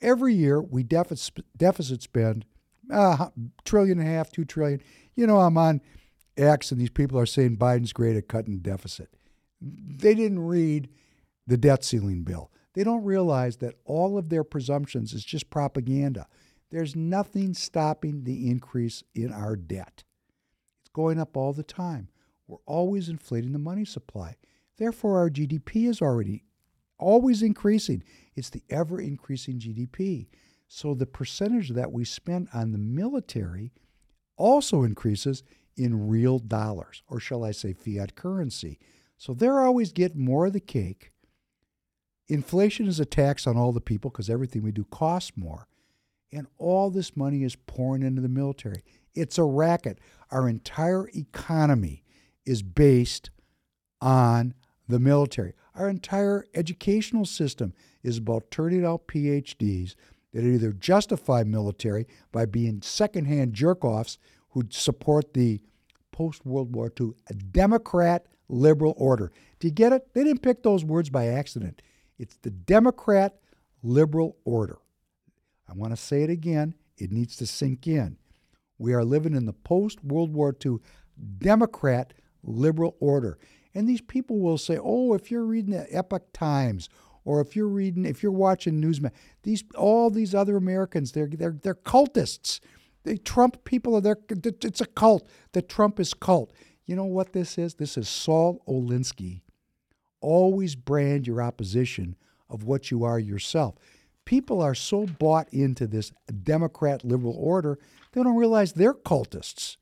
Every year we deficit deficit spend a uh, trillion and a half, two trillion. You know, I'm on X, and these people are saying Biden's great at cutting deficit. They didn't read the debt ceiling bill. They don't realize that all of their presumptions is just propaganda. There's nothing stopping the increase in our debt. It's going up all the time. We're always inflating the money supply. Therefore, our GDP is already always increasing. It's the ever increasing GDP. So the percentage that we spend on the military also increases in real dollars, or shall I say fiat currency. So they're always getting more of the cake Inflation is a tax on all the people because everything we do costs more. And all this money is pouring into the military. It's a racket. Our entire economy is based on the military. Our entire educational system is about turning out PhDs that either justify military by being secondhand jerk offs who support the post World War II Democrat liberal order. Do you get it? They didn't pick those words by accident. It's the Democrat liberal order. I want to say it again, it needs to sink in. We are living in the post World War II Democrat liberal order. And these people will say, oh, if you're reading the Epoch Times or if you're reading, if you're watching Newsmax, these all these other Americans, they're they're they're cultists. The Trump people are there. It's a cult. The Trump is cult. You know what this is? This is Saul Alinsky. always brand your opposition of what you are yourself. People are so bought into this Democrat liberal order, they don't realize they're cultists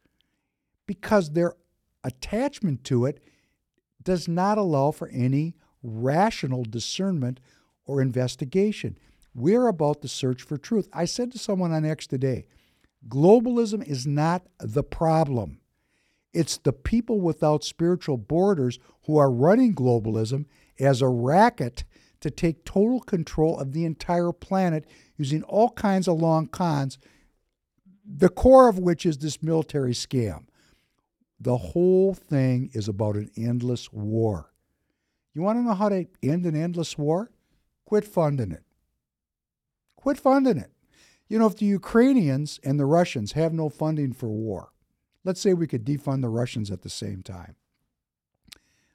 because their attachment to it does not allow for any rational discernment or investigation. We're about the search for truth. I said to someone on X today globalism is not the problem. It's the people without spiritual borders who are running globalism as a racket to take total control of the entire planet using all kinds of long cons, the core of which is this military scam. The whole thing is about an endless war. You want to know how to end an endless war? Quit funding it. Quit funding it. You know, if the Ukrainians and the Russians have no funding for war, Let's say we could defund the Russians at the same time.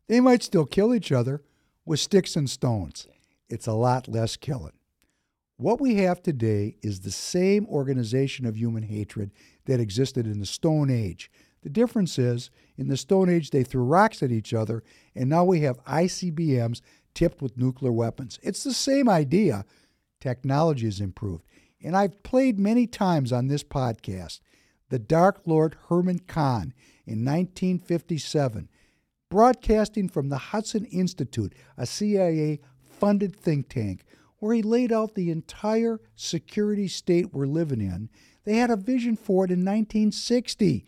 They might still kill each other with sticks and stones. It's a lot less killing. What we have today is the same organization of human hatred that existed in the Stone Age. The difference is, in the Stone Age, they threw rocks at each other, and now we have ICBMs tipped with nuclear weapons. It's the same idea. Technology has improved. And I've played many times on this podcast the Dark Lord Herman Kahn in 1957, broadcasting from the Hudson Institute, a CIA funded think tank, where he laid out the entire security state we're living in. They had a vision for it in 1960,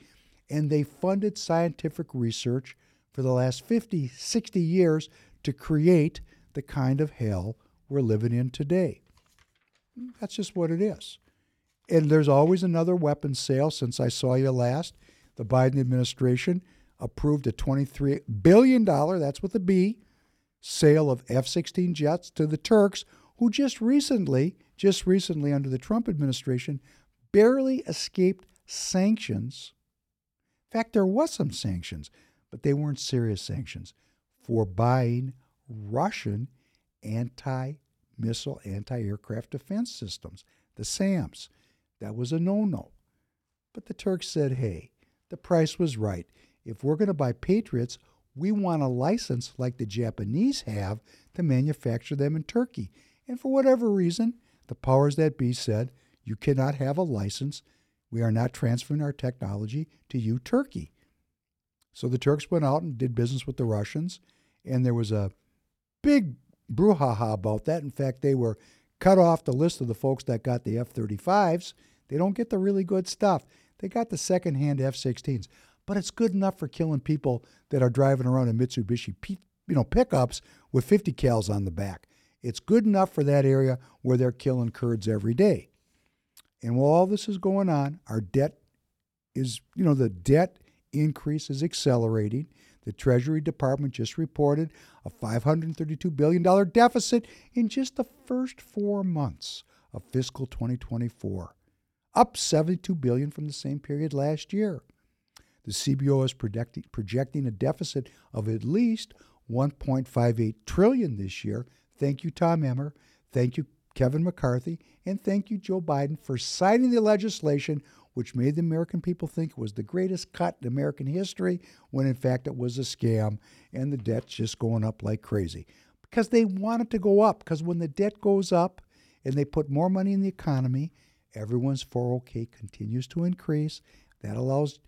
and they funded scientific research for the last 50, 60 years to create the kind of hell we're living in today. That's just what it is. And there's always another weapons sale since I saw you last. The Biden administration approved a $23 billion, that's with a B, sale of F 16 jets to the Turks, who just recently, just recently under the Trump administration, barely escaped sanctions. Fact, there was some sanctions, but they weren't serious sanctions for buying Russian anti missile, anti aircraft defense systems, the SAMs. That was a no no. But the Turks said, hey, the price was right. If we're going to buy Patriots, We want a license like the Japanese have to manufacture them in Turkey. And for whatever reason, the powers that be said, you cannot have a license. We are not transferring our technology to you, Turkey. So the Turks went out and did business with the Russians, and there was a big brouhaha about that. In fact, they were cut off the list of the folks that got the F 35s. They don't get the really good stuff. They got the second-hand F 16s, but it's good enough for killing people that are driving around in Mitsubishi you know, pickups with 50 cals on the back. It's good enough for that area where they're killing Kurds every day. And while all this is going on, our debt is, you know, the debt increase is accelerating. The Treasury Department just reported a $532 billion deficit in just the first four months of fiscal 2024, up 72 billion from the same period last year. The CBO is projecting, projecting a deficit of at least 1.58 trillion this year. Thank you, Tom Emmer. Thank you, Kevin McCarthy, and thank you, Joe Biden, for signing the legislation which made the American people think it was the greatest cut in American history, when in fact it was a scam and the debt's just going up like crazy. Because they want it to go up, because when the debt goes up and they put more money in the economy, everyone's 401k continues to increase. That allows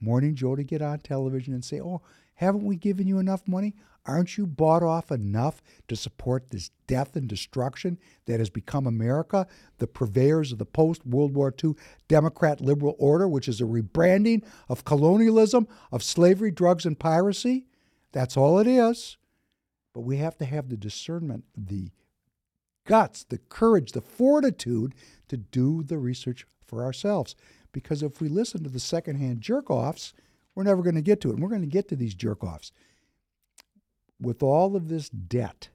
Morning Joe to get on television and say, Oh, haven't we given you enough money? Aren't you bought off enough to support this death and destruction that has become America, the purveyors of the post World War II Democrat liberal order, which is a rebranding of colonialism, of slavery, drugs, and piracy? That's all it is. But we have to have the discernment, the guts, the courage, the fortitude to do the research for ourselves. Because if we listen to the secondhand jerk offs, we're never going to get to it. And we're going to get to these jerk offs with all of this debt,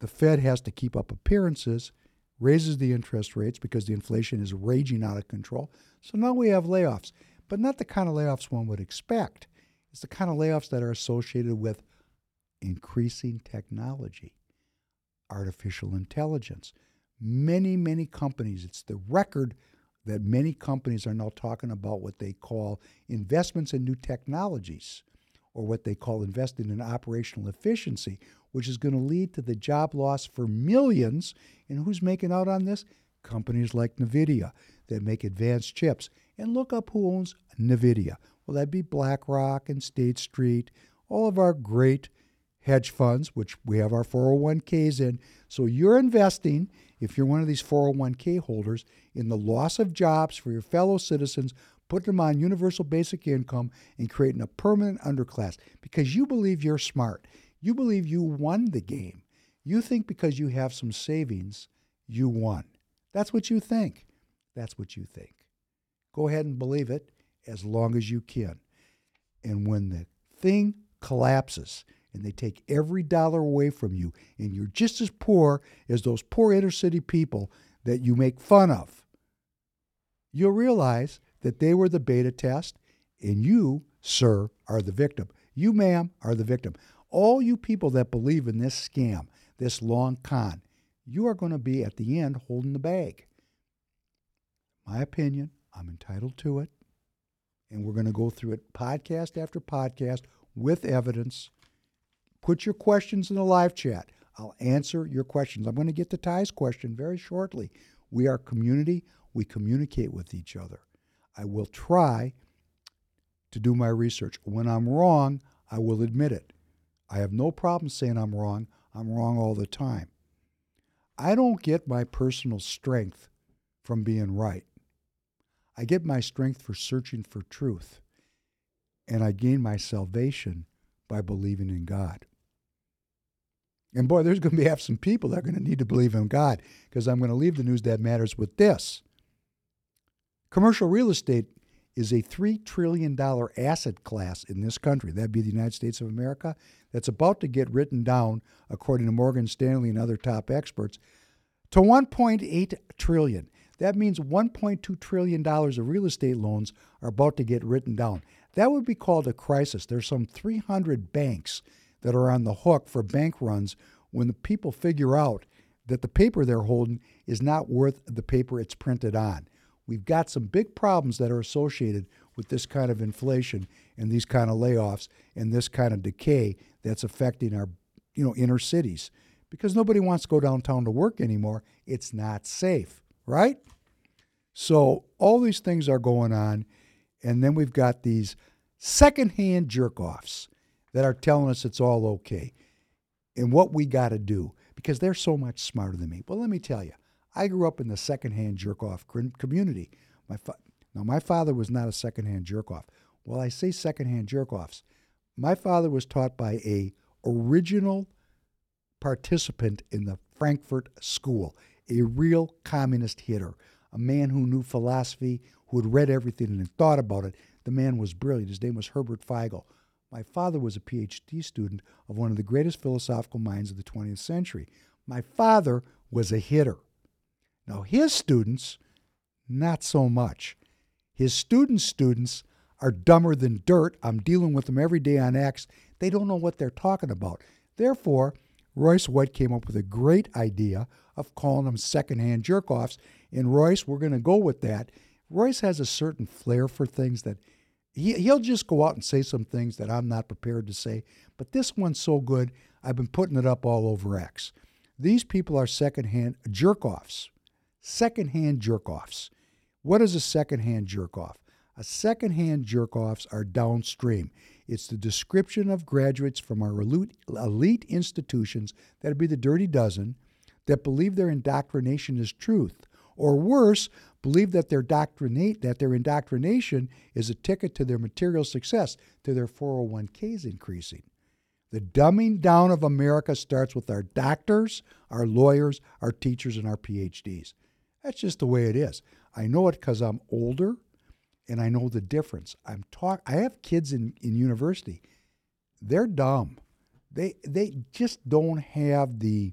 the Fed has to keep up appearances, raises the interest rates because the inflation is raging out of control. So now we have layoffs, but not the kind of layoffs one would expect. It's the kind of layoffs that are associated with increasing technology, artificial intelligence. Many, many companies, it's the record that many companies are now talking about what they call investments in new technologies or what they call investing in operational efficiency, which is going to lead to the job loss for millions. And who's making out on this? Companies like NVIDIA that make advanced chips. And look up who owns NVIDIA. Well, that'd be BlackRock and State Street, all of our great hedge funds, which we have our 401ks in. So you're investing, if you're one of these 401k holders, in the loss of jobs for your fellow citizens putting them on universal basic income, and creating a permanent underclass because you believe you're smart. You believe you won the game. You think because you have some savings, you won. That's what you think. That's what you think. Go ahead and believe it as long as you can. And when the thing collapses and they take every dollar away from you, and you're just as poor as those poor inner city people that you make fun of, you'll realize that they were the beta test, and you, sir, are the victim. You, ma'am, are the victim. All you people that believe in this scam, this long con, you are going to be at the end holding the bag. My opinion, I'm entitled to it. And we're going to go through it podcast after podcast with evidence. Put your questions in the live chat. I'll answer your questions. I'm going to get to Ty's question very shortly. We are community, we communicate with each other. I will try to do my research. When I'm wrong, I will admit it. I have no problem saying I'm wrong. I'm wrong all the time. I don't get my personal strength from being right. I get my strength for searching for truth. And I gain my salvation by believing in God. And boy, there's going to be have some people that are going to need to believe in God because I'm going to leave the news that matters with this. Commercial real estate is a $3 trillion asset class in this country. That'd be the United States of America. That's about to get written down, according to Morgan Stanley and other top experts, to 1.8 trillion. That means 1.2 trillion dollars of real estate loans are about to get written down. That would be called a crisis. There's some 300 banks that are on the hook for bank runs when the people figure out that the paper they're holding is not worth the paper it's printed on We've got some big problems that are associated with this kind of inflation and these kind of layoffs and this kind of decay that's affecting our you know inner cities because nobody wants to go downtown to work anymore. It's not safe, right? So all these things are going on, and then we've got these secondhand jerk offs that are telling us it's all okay and what we got to do because they're so much smarter than me. Well, let me tell you, I grew up in the secondhand jerk off community. My fa- now, my father was not a secondhand jerk off. Well, I say secondhand jerk offs. My father was taught by a original participant in the Frankfurt School, a real communist hitter, a man who knew philosophy, who had read everything and thought about it. The man was brilliant. His name was Herbert Feigl. My father was a PhD student of one of the greatest philosophical minds of the 20th century. My father was a hitter. Now, his students, not so much. His students' students are dumber than dirt. I'm dealing with them every day on X. They don't know what they're talking about. Therefore, Royce White came up with a great idea of calling them secondhand jerk offs. And Royce, we're going to go with that. Royce has a certain flair for things that he, he'll just go out and say some things that I'm not prepared to say. But this one's so good, I've been putting it up all over X. These people are secondhand jerk offs. Secondhand jerk offs. What is a secondhand jerk off? A secondhand jerk offs are downstream. It's the description of graduates from our elite, institutions, that'd be the dirty dozen, that believe their indoctrination is truth. Or worse, believe that their doctrinate that their indoctrination is a ticket to their material success, to their 401ks increasing. The dumbing down of America starts with our doctors, our lawyers, our teachers, and our PhDs. That's just the way it is. I know it because I'm older and I know the difference. I'm talk I have kids in, in university. They're dumb. They they just don't have the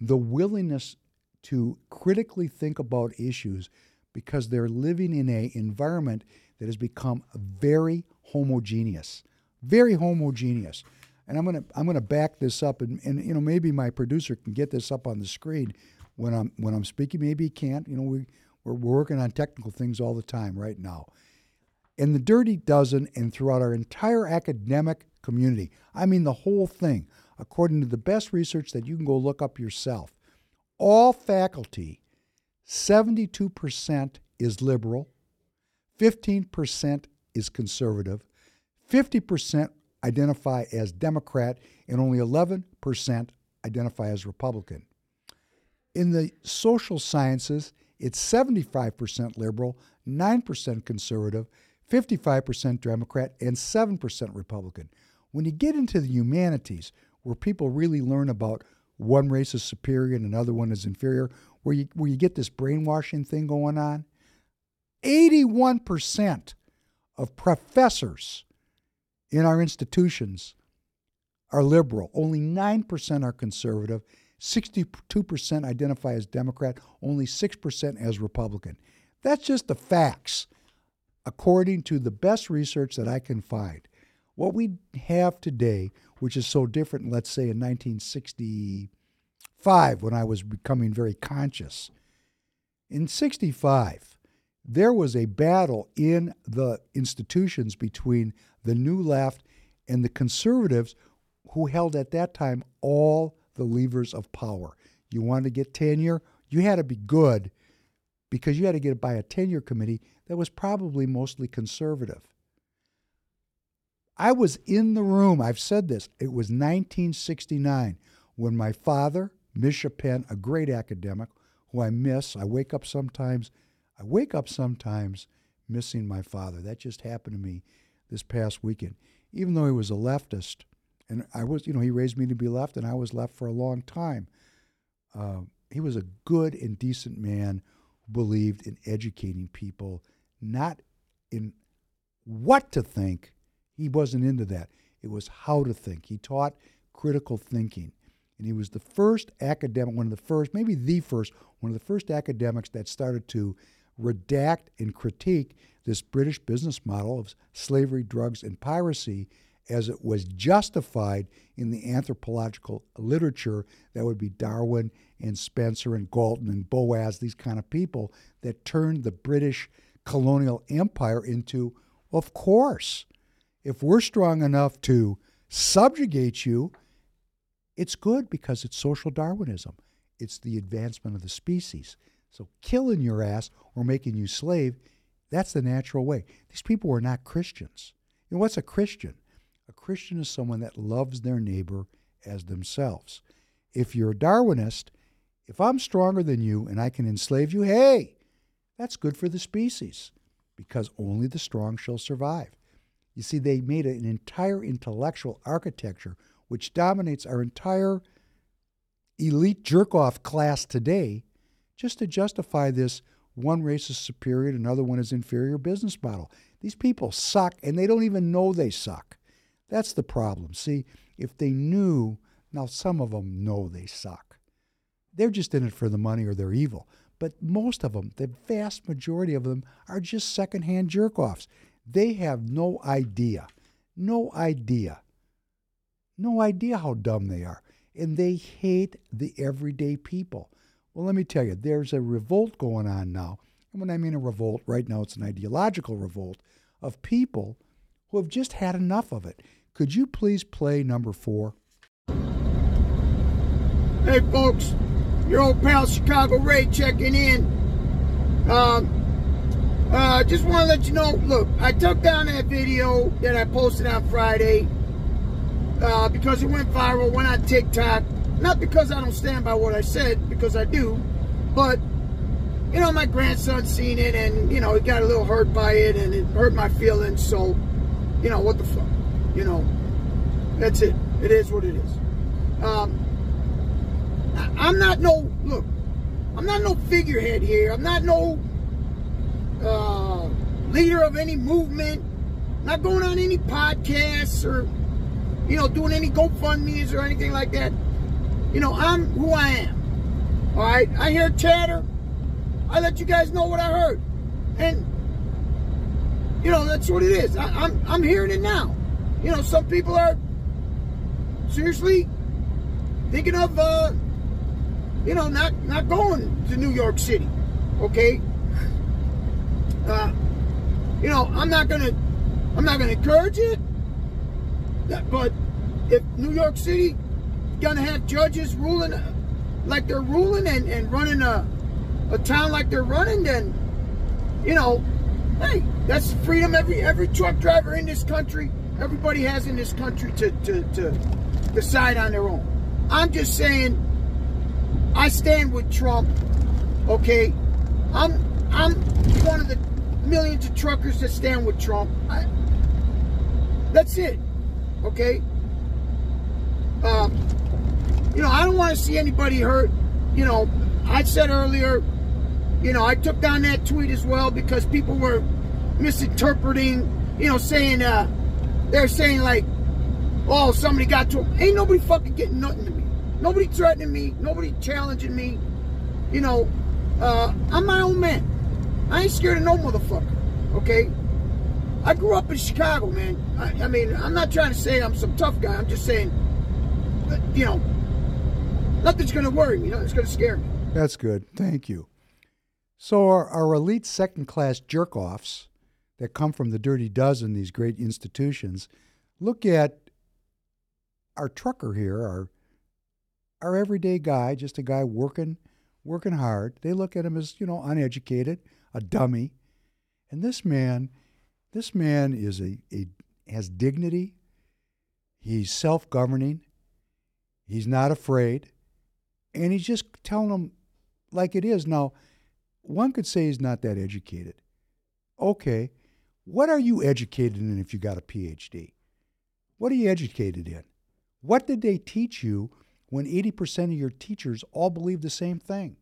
the willingness to critically think about issues because they're living in a environment that has become very homogeneous. Very homogeneous. And I'm gonna I'm gonna back this up and, and you know maybe my producer can get this up on the screen when I'm when I'm speaking. Maybe he can't. You know, we we're, we're working on technical things all the time right now. In the Dirty Dozen and throughout our entire academic community, I mean the whole thing, according to the best research that you can go look up yourself, all faculty, 72% is liberal, 15% is conservative, 50% identify as Democrat, and only 11% identify as Republican. In the social sciences, it's 75% liberal, 9% conservative, 55% Democrat, and 7% Republican. When you get into the humanities, where people really learn about one race is superior and another one is inferior, where you, where you get this brainwashing thing going on, 81% of professors in our institutions are liberal, only 9% are conservative, 62% identify as Democrat, only 6% as Republican. That's just the facts, according to the best research that I can find. What we have today, which is so different, let's say in 1965, when I was becoming very conscious, in 65, there was a battle in the institutions between the New Left and the conservatives who held at that time all the levers of power. You wanted to get tenure, you had to be good because you had to get it by a tenure committee that was probably mostly conservative. I was in the room, I've said this, it was 1969 when my father, Misha Penn, a great academic who I miss, I wake up sometimes, I wake up sometimes missing my father. That just happened to me this past weekend. Even though he was a leftist, and I was, you know, he raised me to be left, and I was left for a long time. Uh, he was a good and decent man who believed in educating people, not in what to think. He wasn't into that. It was how to think. He taught critical thinking. And he was the first academic, one of the first, maybe the first, one of the first academics that started to redact and critique this British business model of slavery, drugs, and piracy as it was justified in the anthropological literature that would be Darwin and Spencer and Galton and Boas, these kind of people that turned the British colonial empire into, of course, if we're strong enough to subjugate you, it's good because it's social Darwinism. It's the advancement of the species. So killing your ass or making you slave, that's the natural way. These people were not Christians. You know what's a Christian? Christian is someone that loves their neighbor as themselves. If you're a Darwinist, if I'm stronger than you and I can enslave you, hey, that's good for the species because only the strong shall survive. You see, they made an entire intellectual architecture which dominates our entire elite jerk off class today just to justify this one race is superior another one is inferior business model. These people suck and they don't even know they suck. That's the problem. See, if they knew, now some of them know they suck. They're just in it for the money or they're evil. But most of them, the vast majority of them, are just secondhand jerk offs. They have no idea, no idea, no idea how dumb they are. And they hate the everyday people. Well, let me tell you, there's a revolt going on now. And when I mean a revolt, right now it's an ideological revolt of people who have just had enough of it. Could you please play number four? Hey, folks, your old pal Chicago Ray checking in. Um, uh, just want to let you know. Look, I took down that video that I posted on Friday uh, because it went viral, went on TikTok. Not because I don't stand by what I said, because I do, but you know, my grandson seen it and you know he got a little hurt by it and it hurt my feelings. So, you know, what the fuck, you know, that's it. It is what it is. Um, I'm not no look. I'm not no figurehead here. I'm not no uh, leader of any movement. Not going on any podcasts or you know doing any GoFundmes or anything like that. You know I'm who I am. All right. I hear chatter. I let you guys know what I heard, and you know that's what it is. I, I'm I'm hearing it now. You know some people are seriously thinking of uh, you know, not not going to New York City. Okay. Uh, you know, I'm not gonna I'm not gonna encourage it. But if New York City gonna have judges ruling uh, like they're ruling and, and running a a town like they're running, then you know, hey, that's freedom every every truck driver in this country, everybody has in this country to to, to decide on their own. I'm just saying I stand with Trump. Okay, I'm I'm one of the millions of truckers that stand with Trump. I, that's it. Okay. Um, you know, I don't want to see anybody hurt. You know, I said earlier, you know, I took down that tweet as well because people were misinterpreting. You know, saying uh, they're saying like, oh, somebody got to him. Ain't nobody fucking getting nothing to me. Nobody threatening me. Nobody challenging me. You know, uh, I'm my own man. I ain't scared of no motherfucker. Okay? I grew up in Chicago, man. I, I mean, I'm not trying to say I'm some tough guy. I'm just saying, that, you know, nothing's going to worry me. Nothing's going to scare me. That's good. Thank you. So, our, our elite second class jerk offs that come from the dirty dozen, these great institutions, look at our trucker here, our our everyday guy, just a guy working working hard. They look at him as, you know, uneducated, a dummy. And this man, this man is a, a has dignity. He's self-governing. He's not afraid. And he's just telling them like it is. Now, one could say he's not that educated. Okay. What are you educated in if you got a PhD? What are you educated in? What did they teach you when 80% of your teachers all believe the same thing?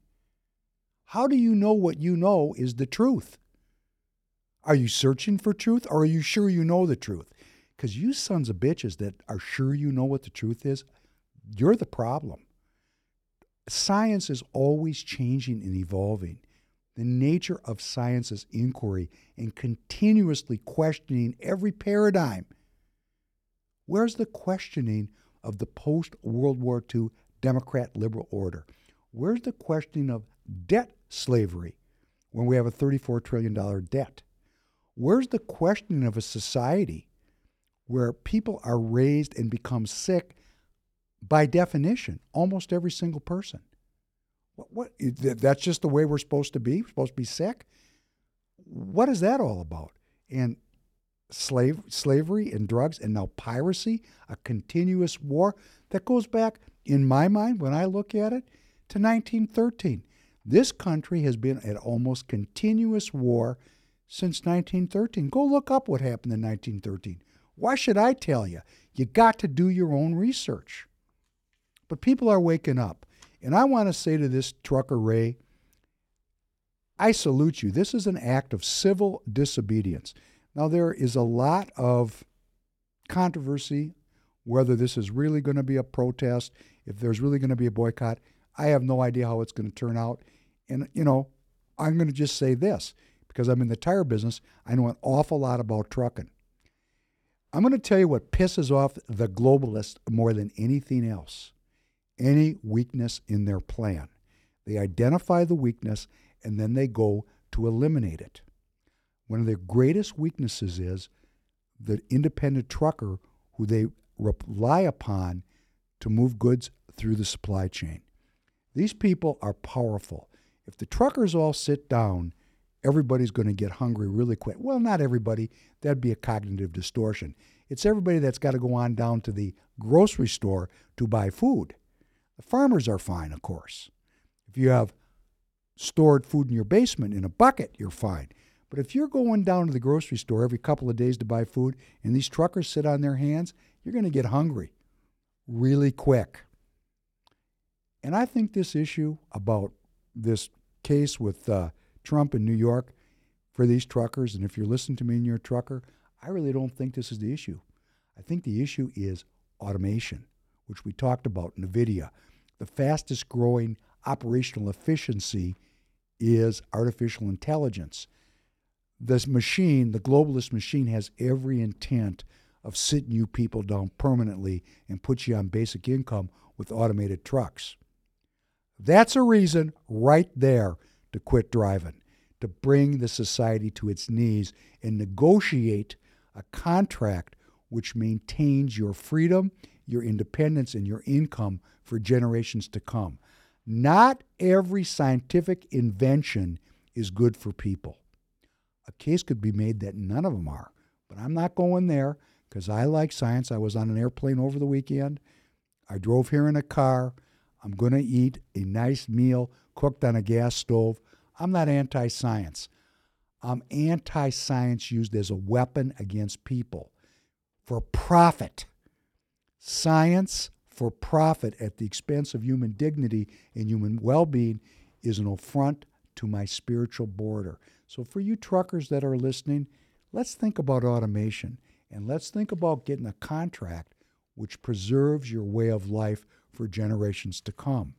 How do you know what you know is the truth? Are you searching for truth or are you sure you know the truth? Because you sons of bitches that are sure you know what the truth is, you're the problem. Science is always changing and evolving. The nature of science is inquiry and continuously questioning every paradigm Where's the questioning of the post World War II Democrat liberal order? Where's the questioning of debt slavery when we have a $34 trillion debt? Where's the questioning of a society where people are raised and become sick by definition, almost every single person? What, what that's just the way we're supposed to be? We're supposed to be sick? What is that all about? And slave slavery and drugs and now piracy, a continuous war that goes back in my mind when I look at it to 1913. This country has been at almost continuous war since 1913. Go look up what happened in 1913. Why should I tell you? You got to do your own research. But people are waking up. And I want to say to this trucker Ray, I salute you. This is an act of civil disobedience. Now, there is a lot of controversy whether this is really going to be a protest, if there's really going to be a boycott. I have no idea how it's going to turn out. And, you know, I'm going to just say this because I'm in the tire business, I know an awful lot about trucking. I'm going to tell you what pisses off the globalists more than anything else any weakness in their plan. They identify the weakness and then they go to eliminate it. One of their greatest weaknesses is the independent trucker who they rely upon to move goods through the supply chain. These people are powerful. If the truckers all sit down, everybody's going to get hungry really quick. Well, not everybody. That'd be a cognitive distortion. It's everybody that's got to go on down to the grocery store to buy food. The farmers are fine, of course. If you have stored food in your basement in a bucket, you're fine. But if you're going down to the grocery store every couple of days to buy food and these truckers sit on their hands, you're going to get hungry really quick. And I think this issue about this case with uh, Trump in New York for these truckers, and if you're listening to me and you're a trucker, I really don't think this is the issue. I think the issue is automation, which we talked about video. The fastest growing operational efficiency is artificial intelligence this machine, the globalist machine, has every intent of sitting you people down permanently and put you on basic income with automated trucks. That's a reason right there to quit driving, to bring the society to its knees and negotiate a contract which maintains your freedom, your independence, and your income for generations to come. Not every scientific invention is good for people a case could be made that none of them are. But I'm not going there because I like science. I was on an airplane over the weekend. I drove here in a car. I'm going to eat a nice meal cooked on a gas stove. I'm not anti science. I'm anti science used as a weapon against people for profit. Science for profit at the expense of human dignity and human well being is an affront to my spiritual border. So, for you truckers that are listening, let's think about automation and let's think about getting a contract which preserves your way of life for generations to come.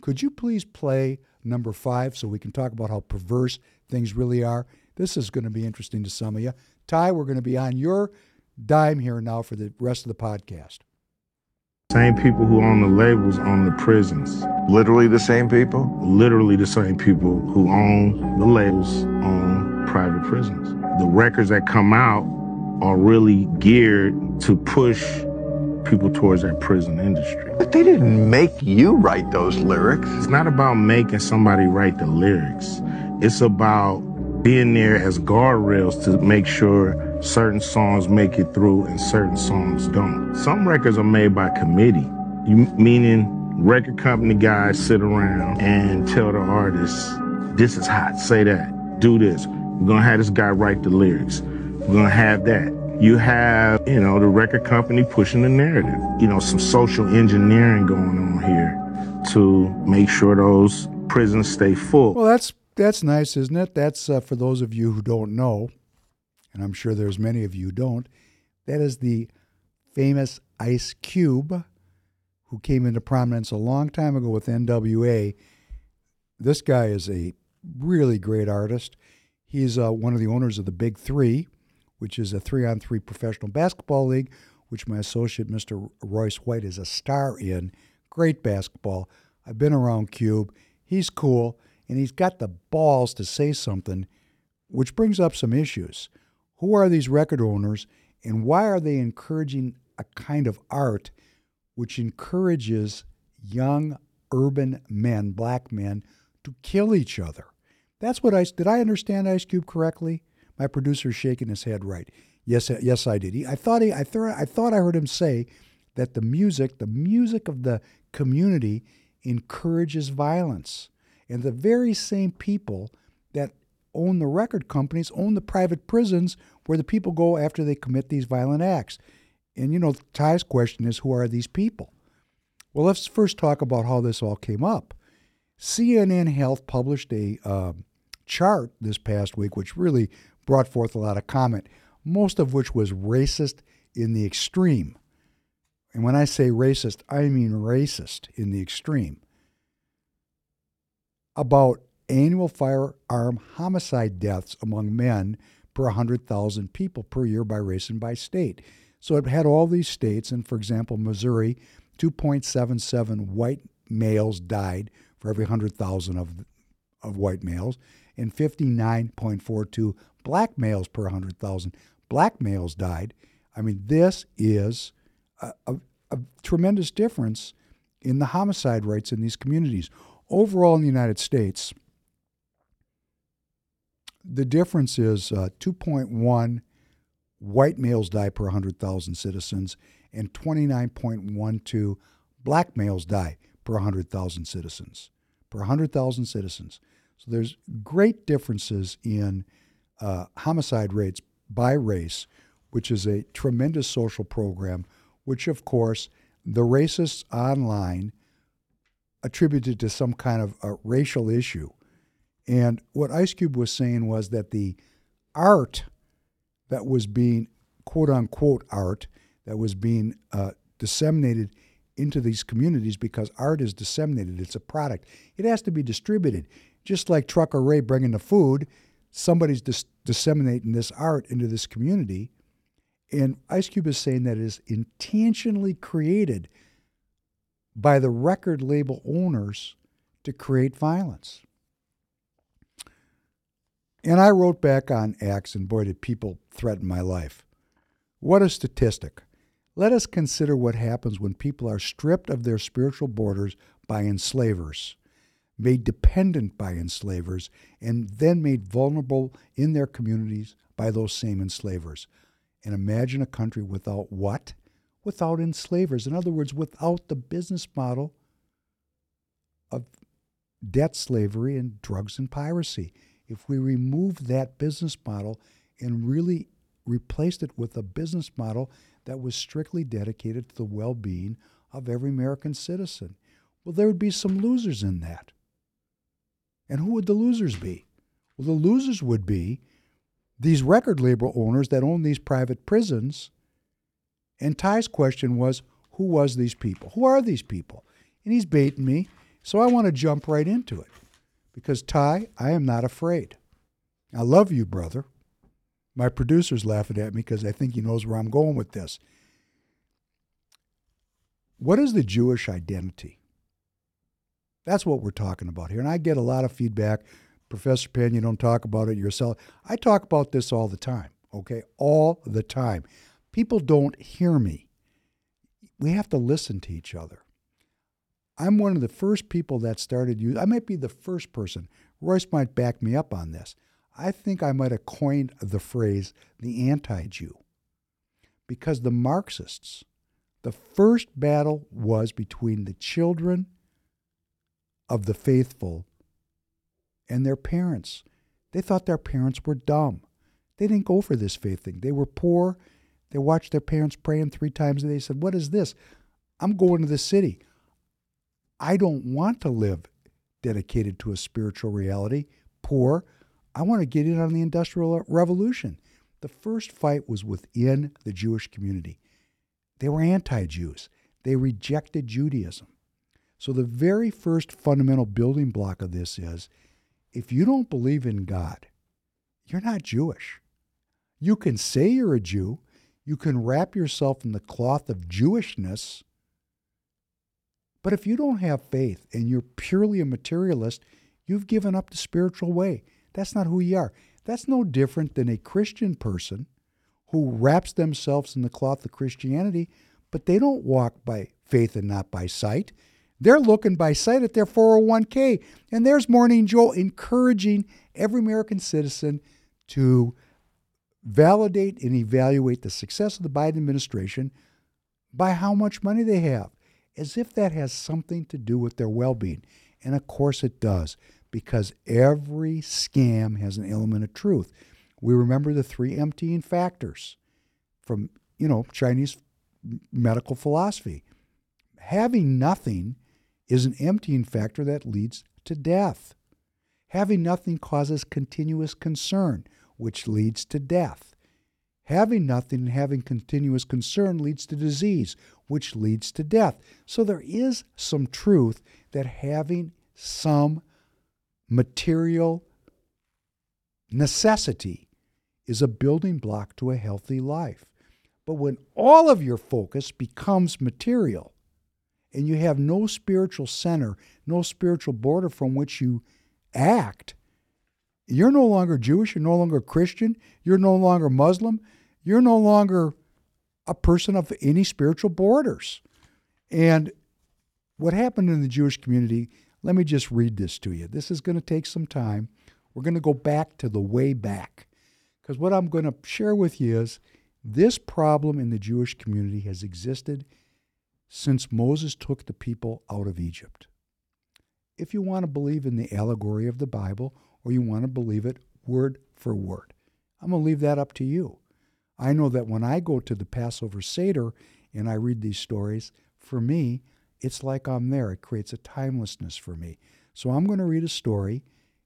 Could you please play number five so we can talk about how perverse things really are? This is going to be interesting to some of you. Ty, we're going to be on your dime here now for the rest of the podcast. Same people who own the labels own the prisons. Literally the same people? Literally the same people who own the labels own private prisons. The records that come out are really geared to push people towards that prison industry. But they didn't make you write those lyrics. It's not about making somebody write the lyrics. It's about being there as guardrails to make sure certain songs make it through and certain songs don't. Some records are made by committee, you, meaning record company guys sit around and tell the artists, this is hot, say that, do this. We're gonna have this guy write the lyrics. We're gonna have that. You have, you know, the record company pushing the narrative. You know, some social engineering going on here to make sure those prisons stay full. Well, that's that's nice, isn't it? That's uh, for those of you who don't know and I'm sure there's many of you don't, that is the famous Ice Cube, who came into prominence a long time ago with NWA. This guy is a really great artist. He's uh, one of the owners of the Big Three, which is a three on three professional basketball league which my associate, Mr. Royce White, is a star in. Great basketball. I've been around Cube. He's cool, and he's got the balls to say something, which brings up some issues. Who are these record owners, and why are they encouraging a kind of art which encourages young urban men, black men, to kill each other? That's what I did. I understand Ice Cube correctly. My producer's shaking his head right. Yes, yes, I did. He, I thought he, I thought, I thought I heard him say that the music, the music of the community, encourages violence, and the very same people that own the record companies own the private prisons where the people go after they commit these violent acts. And you know, Ty's question is, who are these people? Well, let's first talk about how this all came up. CNN Health published a uh, chart this past week, which really brought forth a lot of comment, most of which was racist in the extreme. And when I say racist, I mean racist in the extreme. About annual firearm homicide deaths among men per 100,000 people per year by race and by state. So it had all these states, and for example, Missouri, 2.77 white males died for every 100,000 of, of white males, and 59.42 black males per 100,000. Black males died. I mean, this is a, a, a, tremendous difference in the homicide rates in these communities. Overall, in the United States, the difference is uh, 2.1 white males die per 100,000 citizens, and 29.12 black males die per 100,000 citizens. Per 100,000 citizens. So there's great differences in uh, homicide rates by race, which is a tremendous social program, which, of course, the racists online attributed to some kind of a racial issue. And what Ice Cube was saying was that the art that was being, quote unquote, art that was being uh, disseminated into these communities because art is disseminated. It's a product. It has to be distributed. Just like Trucker Ray bringing the food, somebody's dis- disseminating this art into this community. And Ice Cube is saying that it is intentionally created by the record label owners to create violence. And I wrote back on X, and boy, did people threaten my life. What a statistic. Let us consider what happens when people are stripped of their spiritual borders by enslavers, made dependent by enslavers, and then made vulnerable in their communities by those same enslavers. And imagine a country without what? Without enslavers. In other words, without the business model of debt slavery and drugs and piracy. If we remove that business model and really replaced it with a business model that was strictly dedicated to the well being of every American citizen. Well, there would be some losers in that. And who would the losers be? Well, the losers would be these record label owners that own these private prisons. And Ty's question was, who was these people? Who are these people? And he's baiting me, so I want to jump right into it. Because Ty, I am not afraid. I love you, brother. My producer's laughing at me because I think he knows where I'm going with this. What is the Jewish identity? That's what we're talking about here. And I get a lot of feedback. Professor Penn, you don't talk about it yourself. I talk about this all the time, okay? All the time. People don't hear me. We have to listen to each other. I'm one of the first people that started using, I might be the first person. Royce might back me up on this. I think I might have coined the phrase the anti Jew. Because the Marxists, the first battle was between the children of the faithful and their parents. They thought their parents were dumb. They didn't go for this faith thing. They were poor. They watched their parents praying three times a day. They said, What is this? I'm going to the city. I don't want to live dedicated to a spiritual reality, poor. I want to get in on the Industrial Revolution. The first fight was within the Jewish community. They were anti Jews, they rejected Judaism. So, the very first fundamental building block of this is if you don't believe in God, you're not Jewish. You can say you're a Jew, You can wrap yourself in the cloth of Jewishness, but if you don't have faith and you're purely a materialist, you've given up the spiritual way. That's not who you are. That's no different than a Christian person who wraps themselves in the cloth of Christianity, but they don't walk by faith and not by sight. They're looking by sight at their 401k. And there's Morning Joe encouraging every American citizen to validate and evaluate the success of the Biden administration by how much money they have, as if that has something to do with their well being. And of course it does, because every scam has an element of truth. We remember the three emptying factors from, you know, Chinese medical philosophy. Having nothing is an emptying factor that leads to death. Having nothing causes continuous concern, which leads to death. Having nothing and having continuous concern leads to disease, which leads to death. So there is some truth that having some material necessity is a building block to a healthy life. But when all of your focus becomes material and you have no spiritual center, no spiritual border from which you act, you're no longer Jewish, you're no longer Christian, you're no longer Muslim, you're no longer a person of any spiritual borders. And what happened in the Jewish community, let me just read this to you. This is going to take some time. We're going to go back to the way back. Because what I'm going to share with you is this problem in the Jewish community has existed since Moses took the people out of Egypt. If you want to believe in the allegory of the Bible or you want to believe it word for word, I'm going to leave that up to you. I know that when I go to the Passover Seder and I read these stories, for me, it's like I'm there. It creates a timelessness for me. So I'm going to read a story,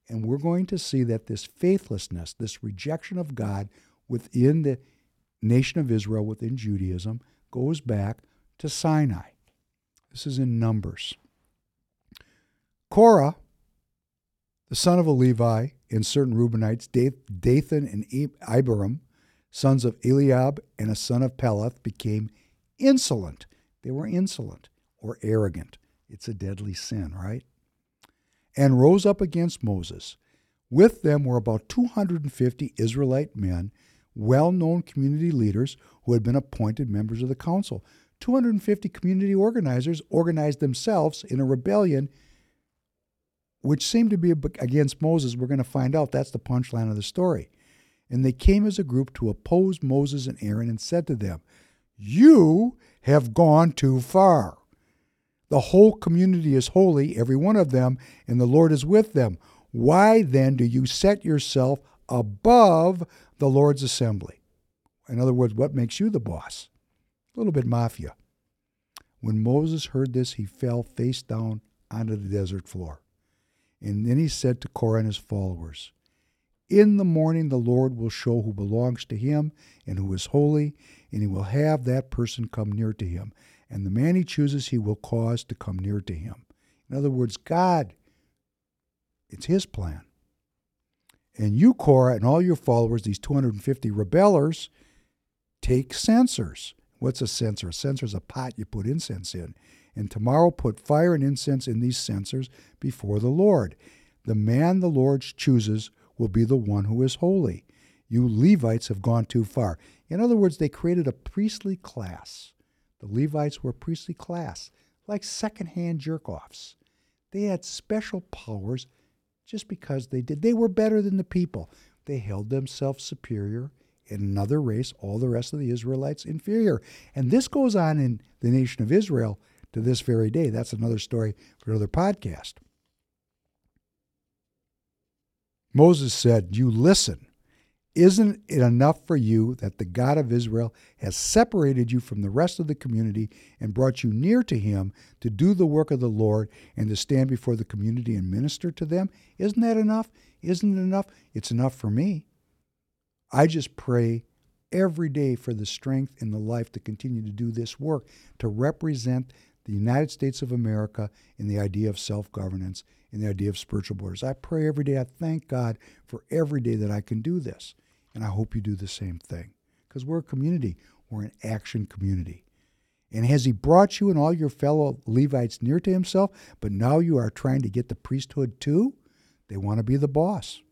and we're going to see that this faithlessness, this rejection of God within the nation of Israel, within Judaism, goes back to Sinai. This is in Numbers. Korah, the son of a Levi, and certain Reubenites, Dathan and Abiram, sons of Eliab and a son of Peleth, became insolent. They were insolent or arrogant. It's a deadly sin, right? And rose up against Moses. With them were about 250 Israelite men, well known community leaders who had been appointed members of the council. 250 community organizers organized themselves in a rebellion which seemed to be against Moses. We're going to find out that's the punchline of the story. And they came as a group to oppose Moses and Aaron and said to them, You have gone too far. The whole community is holy, every one of them, and the Lord is with them. Why then do you set yourself above the Lord's assembly? In other words, what makes you the boss? A little bit mafia. When Moses heard this, he fell face down onto the desert floor. And then he said to Korah and his followers, In the morning the Lord will show who belongs to him and who is holy, and he will have that person come near to him and the man he chooses he will cause to come near to him. In other words, God, it's his plan. And you, Korah, and all your followers, these 250 rebellers, take censers. What's a censer? A censer is a pot you put incense in. And tomorrow put fire and incense in these censers before the Lord. The man the Lord chooses will be the one who is holy. You Levites have gone too far. In other words, they created a priestly class the Levites were a priestly class, like second-hand jerk-offs. They had special powers just because they did. They were better than the people. They held themselves superior in another race, all the rest of the Israelites inferior. And this goes on in the nation of Israel to this very day. That's another story for another podcast. Moses said, You listen isn't it enough for you that the God of Israel has separated you from the rest of the community and brought you near to him to do the work of the Lord and to stand before the community and minister to them? Isn't that enough? Isn't it enough? It's enough for me. I just pray every day for the strength in the life to continue to do this work, to represent the United States of America in the idea of self governance, in the idea of spiritual borders. I pray every day. I thank God for every day that I can do this. And I hope you do the same thing because we're a community. We're an action community. And has he brought you and all your fellow Levites near to himself? But now you are trying to get the priesthood too? They want to be the boss.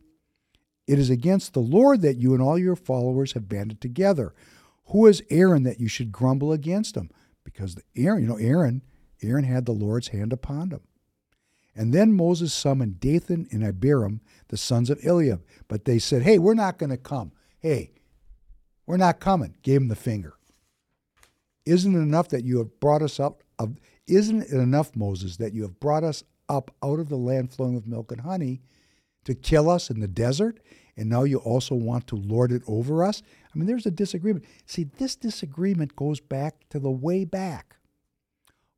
It is against the Lord that you and all your followers have banded together. Who is Aaron that you should grumble against him? Because the Aaron, you know, Aaron, Aaron had the Lord's hand upon him. And then Moses summoned Dathan and Abiram, the sons of Eliab. But they said, Hey, we're not going to come. Hey, we're not coming. Gave him the finger. Isn't it enough that you have brought us up? Of, isn't it enough, Moses, that you have brought us up out of the land flowing with milk and honey to kill us in the desert? And now you also want to lord it over us? I mean, there's a disagreement. See, this disagreement goes back to the way back.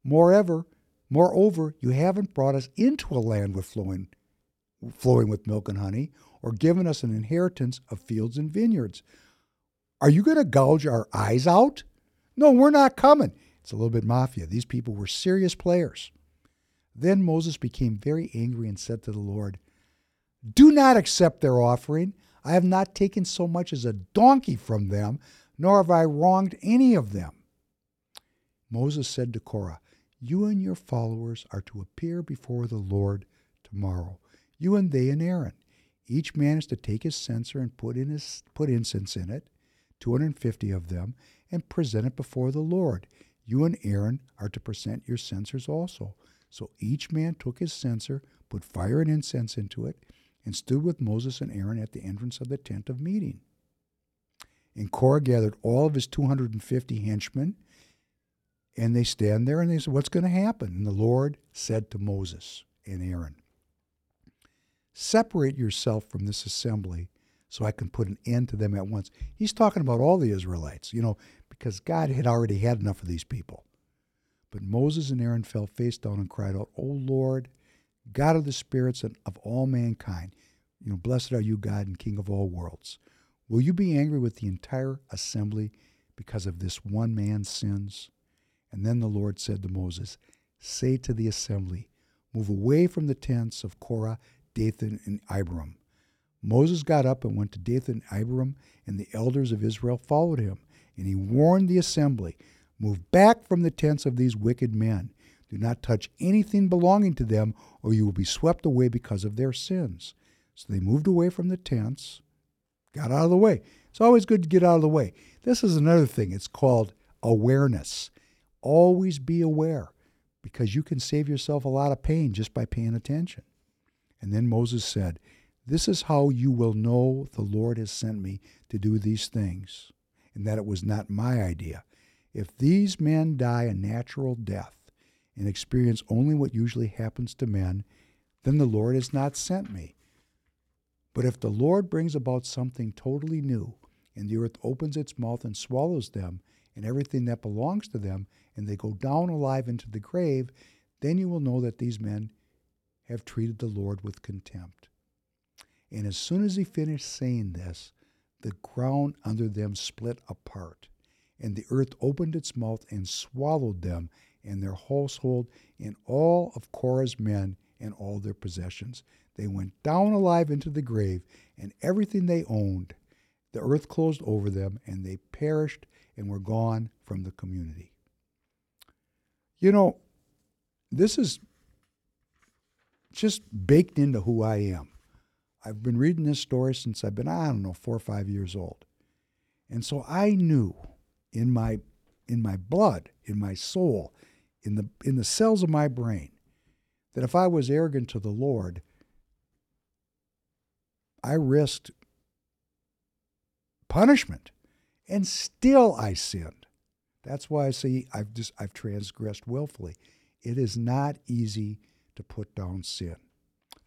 Moreover, moreover, you haven't brought us into a land with flowing, flowing with milk and honey, or given us an inheritance of fields and vineyards. Are you going to gouge our eyes out? No, we're not coming. It's a little bit mafia. These people were serious players. Then Moses became very angry and said to the Lord, Do not accept their offering. I have not taken so much as a donkey from them, nor have I wronged any of them. Moses said to Korah, You and your followers are to appear before the Lord tomorrow, you and they and Aaron. Each man is to take his censer and put in his put incense in it, 250 of them, and present it before the Lord. You and Aaron are to present your censers also. So each man took his censer, put fire and incense into it, and stood with Moses and Aaron at the entrance of the tent of meeting. And Korah gathered all of his 250 henchmen, and they stand there and they said, What's going to happen? And the Lord said to Moses and Aaron, Separate yourself from this assembly so I can put an end to them at once. He's talking about all the Israelites, you know, because God had already had enough of these people. But Moses and Aaron fell face down and cried out, O Lord, God of the spirits and of all mankind, you know, blessed are you, God and King of all worlds. Will you be angry with the entire assembly because of this one man's sins? And then the Lord said to Moses, Say to the assembly, Move away from the tents of Korah, Dathan, and Abiram. Moses got up and went to Dathan and Abiram, and the elders of Israel followed him. And he warned the assembly, Move back from the tents of these wicked men. Do not touch anything belonging to them, or you will be swept away because of their sins. So they moved away from the tents, got out of the way. It's always good to get out of the way. This is another thing. It's called awareness. Always be aware because you can save yourself a lot of pain just by paying attention. And then Moses said, This is how you will know the Lord has sent me to do these things, and that it was not my idea. If these men die a natural death and experience only what usually happens to men, then the Lord has not sent me. But if the Lord brings about something totally new, and the earth opens its mouth and swallows them, and everything that belongs to them, and they go down alive into the grave, then you will know that these men have treated the Lord with contempt. And as soon as he finished saying this, the ground under them split apart, and the earth opened its mouth and swallowed them and their household and all of Korah's men and all their possessions. They went down alive into the grave, and everything they owned. The earth closed over them, and they perished and were gone from the community. You know, this is just baked into who I am. I've been reading this story since I've been, I don't know, four or five years old. And so I knew in my in my blood, in my soul, in the in the cells of my brain, that if I was arrogant to the Lord, I risked punishment. And still I sinned. That's why I say I've just I've transgressed willfully. It is not easy to put down sin,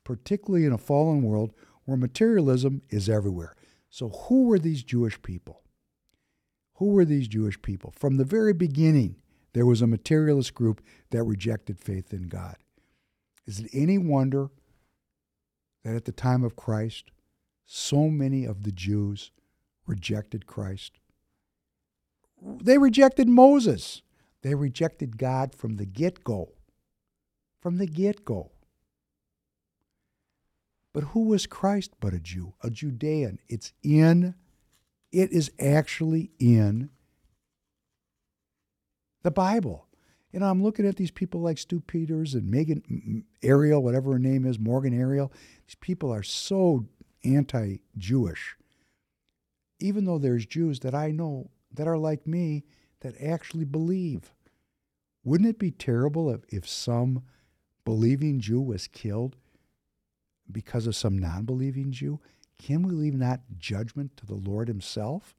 particularly in a fallen world where materialism is everywhere. So who were these Jewish people? Who were these Jewish people? From the very beginning, there was a materialist group that rejected faith in God. Is it any wonder that at the time of Christ, so many of the Jews rejected Christ? They rejected Moses. They rejected God from the get go. From the get go. But who was Christ but a Jew, a Judean? It's in, it is actually in The Bible. You know, I'm looking at these people like Stu Peters and Megan Ariel, whatever her name is, Morgan Ariel. These people are so anti Jewish. Even though there's Jews that I know that are like me that actually believe. Wouldn't it be terrible if, if some believing Jew was killed because of some non believing Jew? Can we leave that judgment to the Lord Himself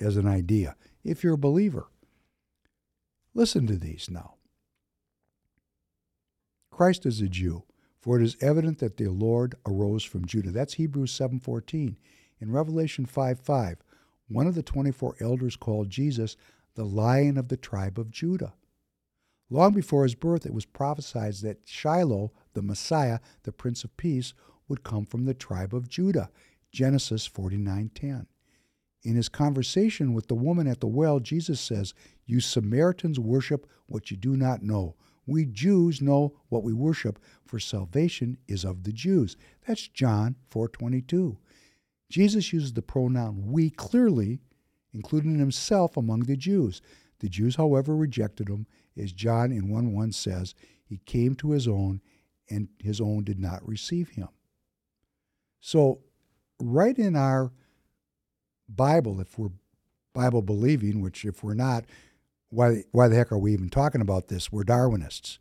as an idea if you're a believer? Listen to these now. Christ is a Jew, for it is evident that the Lord arose from Judah. That's Hebrews 7:14. In Revelation 5:5, one of the 24 elders called Jesus the lion of the tribe of Judah. Long before his birth, it was prophesied that Shiloh, the Messiah, the Prince of Peace, would come from the tribe of Judah. Genesis 49:10. In his conversation with the woman at the well, Jesus says, "You Samaritans worship what you do not know. We Jews know what we worship, for salvation is of the Jews." That's John 4:22. Jesus uses the pronoun we clearly, including himself among the Jews. The Jews, however, rejected him, as John in 1 1 says, He came to his own, and his own did not receive him. So, right in our Bible, if we're Bible believing, which if we're not, why, why the heck are we even talking about this? We're Darwinists.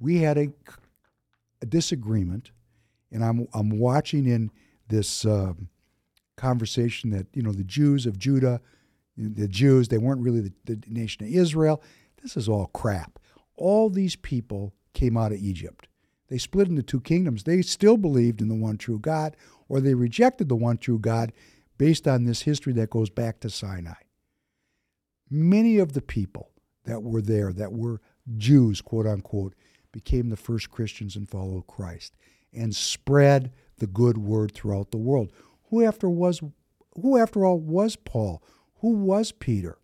We had a, a disagreement, and I'm, I'm watching in this uh, conversation that, you know, the Jews of Judah, the Jews, they weren't really the, the nation of Israel. This is all crap. All these people came out of Egypt. They split into two kingdoms. They still believed in the one true God, or they rejected the one true God based on this history that goes back to Sinai. Many of the people that were there, that were Jews, quote unquote, became the first Christians and followed Christ and spread the good word throughout the world. Who after was who after all was Paul? Who was Peter?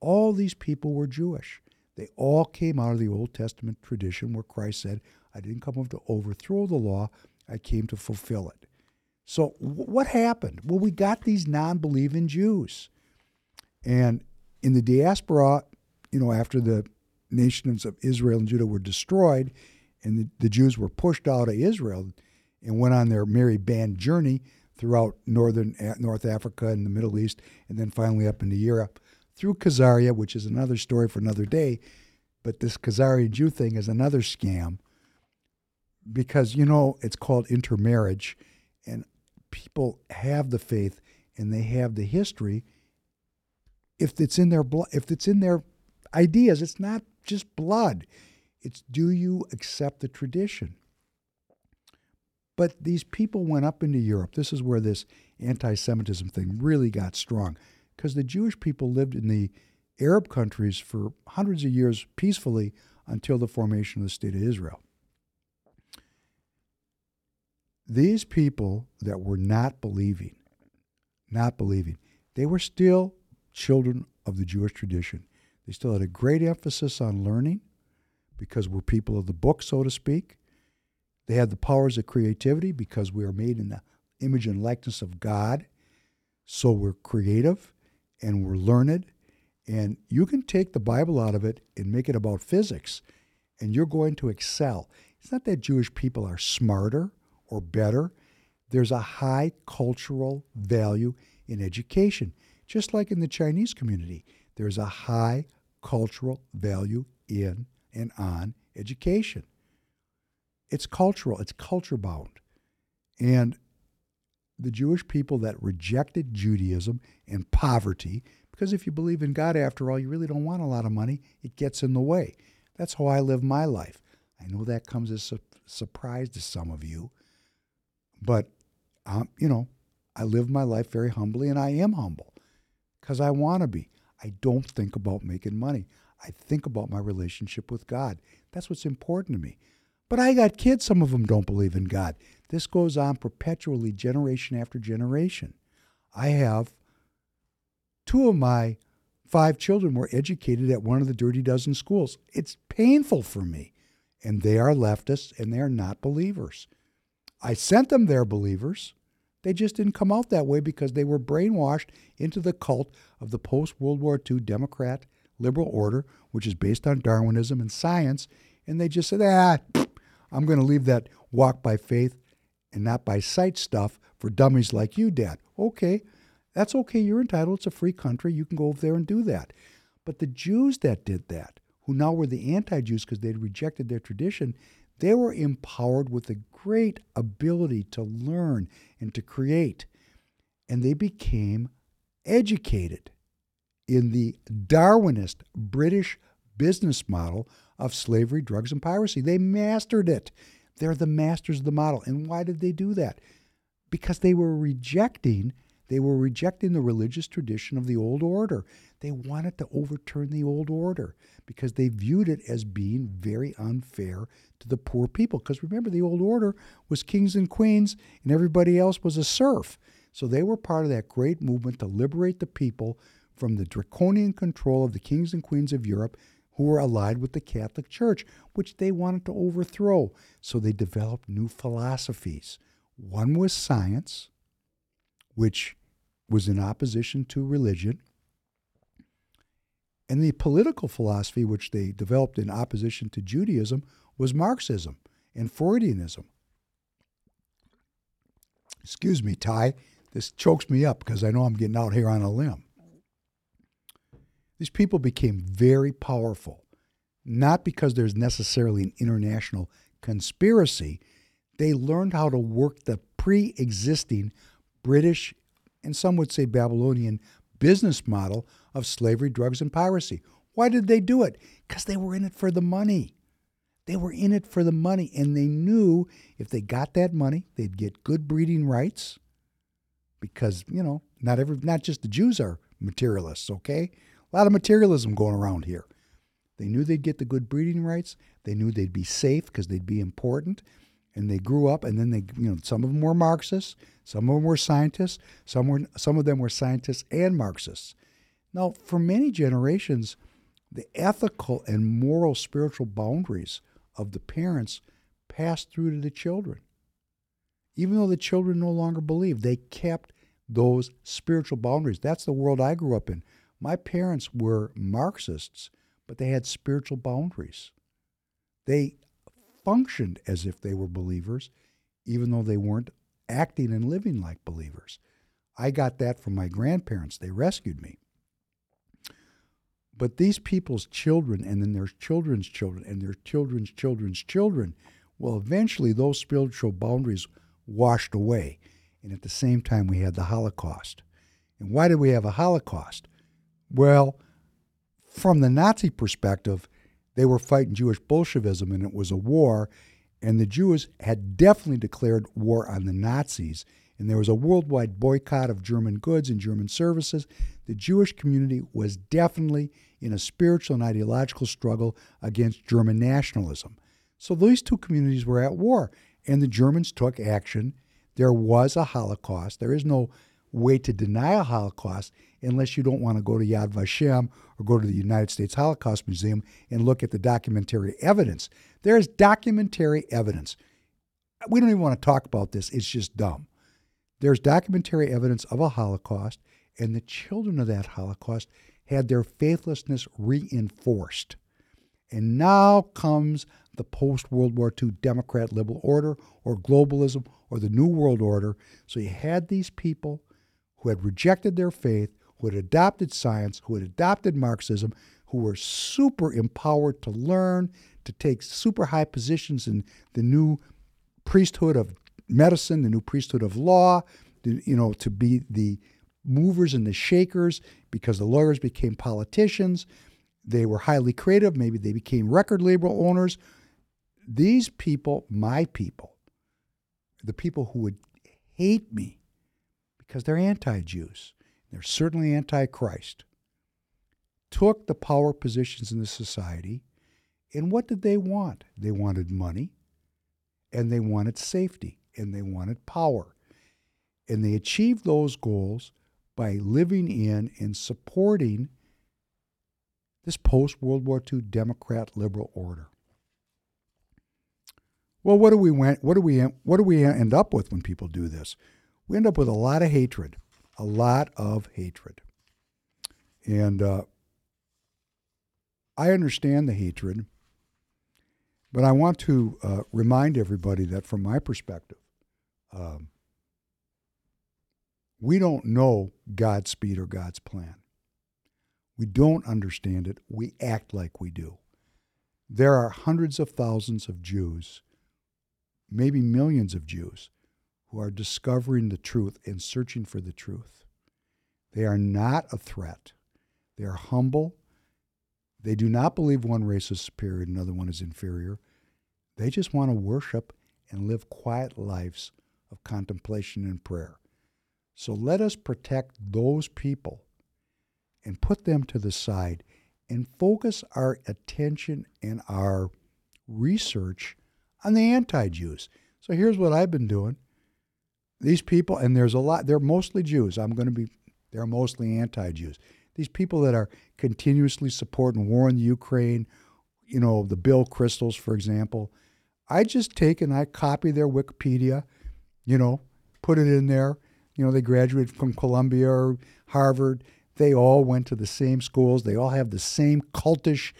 All these people were Jewish. They all came out of the Old Testament tradition where Christ said, I didn't come up to overthrow the law, I came to fulfill it. So, what happened? Well, we got these non believing Jews. And in the diaspora, you know, after the nations of Israel and Judah were destroyed and the, the Jews were pushed out of Israel and went on their merry band journey throughout northern North Africa and the Middle East, and then finally up into Europe through Khazaria, which is another story for another day. But this Khazarian Jew thing is another scam because you know it's called intermarriage, and people have the faith and they have the history. If it's in their blood, if it's in their ideas, it's not just blood. It's do you accept the tradition? But these people went up into Europe. This is where this anti Semitism thing really got strong because the Jewish people lived in the Arab countries for hundreds of years peacefully until the formation of the State of Israel. These people that were not believing, not believing, they were still children of the Jewish tradition. They still had a great emphasis on learning because we're people of the book, so to speak. They have the powers of creativity because we are made in the image and likeness of God. So we're creative and we're learned. And you can take the Bible out of it and make it about physics, and you're going to excel. It's not that Jewish people are smarter or better. There's a high cultural value in education, just like in the Chinese community. There's a high cultural value in and on education. It's cultural, it's culture bound. And the Jewish people that rejected Judaism and poverty, because if you believe in God, after all, you really don't want a lot of money, it gets in the way. That's how I live my life. I know that comes as a surprise to some of you, but, um, you know, I live my life very humbly, and I am humble because I want to be. I don't think about making money. I think about my relationship with God. That's what's important to me. But I got kids, some of them don't believe in God. This goes on perpetually, generation after generation. I have two of my five children were educated at one of the Dirty Dozen schools. It's painful for me. And they are leftists and they are not believers. I sent them there believers. They just didn't come out that way because they were brainwashed into the cult of the post World War II Democrat liberal order, which is based on Darwinism and science, and they just said, ah, I'm going to leave that walk by faith and not by sight stuff for dummies like you, Dad. Okay, that's okay. You're entitled. It's a free country. You can go over there and do that. But the Jews that did that, who now were the anti Jews because they'd rejected their tradition, they were empowered with a great ability to learn and to create. And they became educated in the Darwinist British business model of slavery, drugs, and piracy. They mastered it. They're the masters of the model. And why did they do that? Because they were rejecting they were rejecting the religious tradition of the old order. They wanted to overturn the old order because they viewed it as being very unfair to the poor people. Because remember, the old order was kings and queens, and everybody else was a serf. So they were part of that great movement to liberate the people from the draconian control of the kings and queens of Europe who were allied with the Catholic Church, which they wanted to overthrow. So they developed new philosophies. One was science, which was in opposition to religion, and the political philosophy, which they developed in opposition to Judaism, was Marxism and Freudianism. Excuse me, Ty. This chokes me up because I know I'm getting out here on a limb. These people became very powerful, not because there's necessarily an international conspiracy. They learned how to work the pre existing British and some would say Babylonian business model of slavery, drugs, and piracy. Why did they do it? Because they were in it for the money. They were in it for the money, and they knew if they got that money, they'd get good breeding rights. Because you know, not every, not just the Jews are materialists. Okay, lot of materialism going around here. They knew they'd get the good breeding rights. They knew they'd be safe because they'd be important. And they grew up and then they you know some of them were marxists some of them were scientists some were some of them were scientists and marxists. Now for many generations the ethical and moral spiritual boundaries of the parents passed through to the children. Even though the children no longer believed they kept those spiritual boundaries. That's the world i grew up in my parents were marxists but they had spiritual boundaries they functioned as if they were believers, even though they weren't acting and living like believers. I got that from my grandparents. They rescued me. But these people's children, and then their children's children, and their children's children's children, well, eventually those spiritual boundaries washed away. And at the same time, we had the Holocaust. And why did we have a Holocaust? Well, from the Nazi perspective, they were fighting Jewish Bolshevism and it was a war. And the Jews had definitely declared war on the Nazis. And there was a worldwide boycott of German goods and German services. The Jewish community was definitely in a spiritual and ideological struggle against German nationalism. So these two communities were at war, and the Germans took action. There was a Holocaust. There is no way to deny a Holocaust unless you don't want to go to Yad Vashem or go to the United States Holocaust Museum and look at the documentary evidence. There is documentary evidence. We don't even want to talk about this, it's just dumb. There's documentary evidence of a Holocaust, and the children of that Holocaust had their faithlessness reinforced. And now comes the post World War II Democrat liberal order or globalism or the New World Order. So you had these people who had rejected their faith, who had adopted science, who had adopted Marxism, who were super empowered to learn, to take super high positions in the new priesthood of medicine, the new priesthood of law, you know, to be the movers and the shakers because the lawyers became politicians. They were highly creative. Maybe they became record label owners. These people, my people, the people who would hate me because they're anti Jews. They're certainly anti Christ. Took the power positions in the society, and what did they want? They wanted money, and they wanted safety, and they wanted power. And they achieved those goals by living in and supporting this post World War II Democrat liberal order. Well, what do we what do we what do we end up with when people do this? We end up with a lot of hatred, a lot of hatred. And uh, I understand the hatred, but I want to uh, remind everybody that from my perspective, um, we don't know God's speed or God's plan. We don't understand it. We act like we do. There are hundreds of thousands of Jews, maybe millions of Jews, who are discovering the truth and searching for the truth. They are not a threat. They are humble. They do not believe one race is superior and another one is inferior. They just want to worship and live quiet lives of contemplation and prayer. So let us protect those people and put them to the side and focus our attention and our research on the anti Jews. So here's what I've been doing. These people, and there's a lot, they're mostly Jews. I'm going to be, they're mostly anti Jews. These people that are continuously supporting war in the Ukraine, you know, the Bill Kristols, for example. I just take and I copy their Wikipedia, you know, put it in there. You know, they graduated from Columbia or Harvard. They all went to the same schools. They all have the same cultish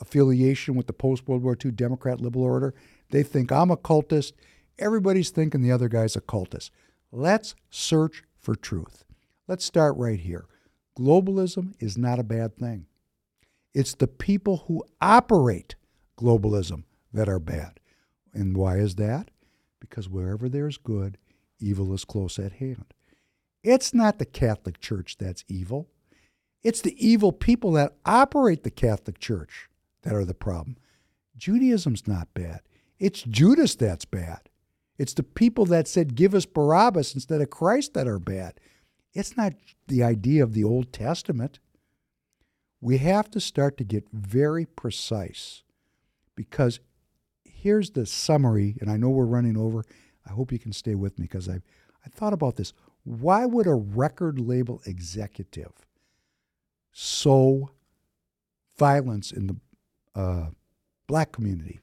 affiliation with the post World War II Democrat liberal order. They think I'm a cultist. Everybody's thinking the other guy's a cultist. Let's search for truth. Let's start right here. Globalism is not a bad thing. It's the people who operate globalism that are bad. And why is that? Because wherever there's good, evil is close at hand. It's not the Catholic Church that's evil. It's the evil people that operate the Catholic Church that are the problem. Judaism's not bad. It's Judas that's bad. It's the people that said, give us Barabbas instead of Christ that are bad. It's not the idea of the Old Testament. We have to start to get very precise because here's the summary, and I know we're running over. I hope you can stay with me because I I thought about this. Why would a record label executive sow violence in the uh, black community?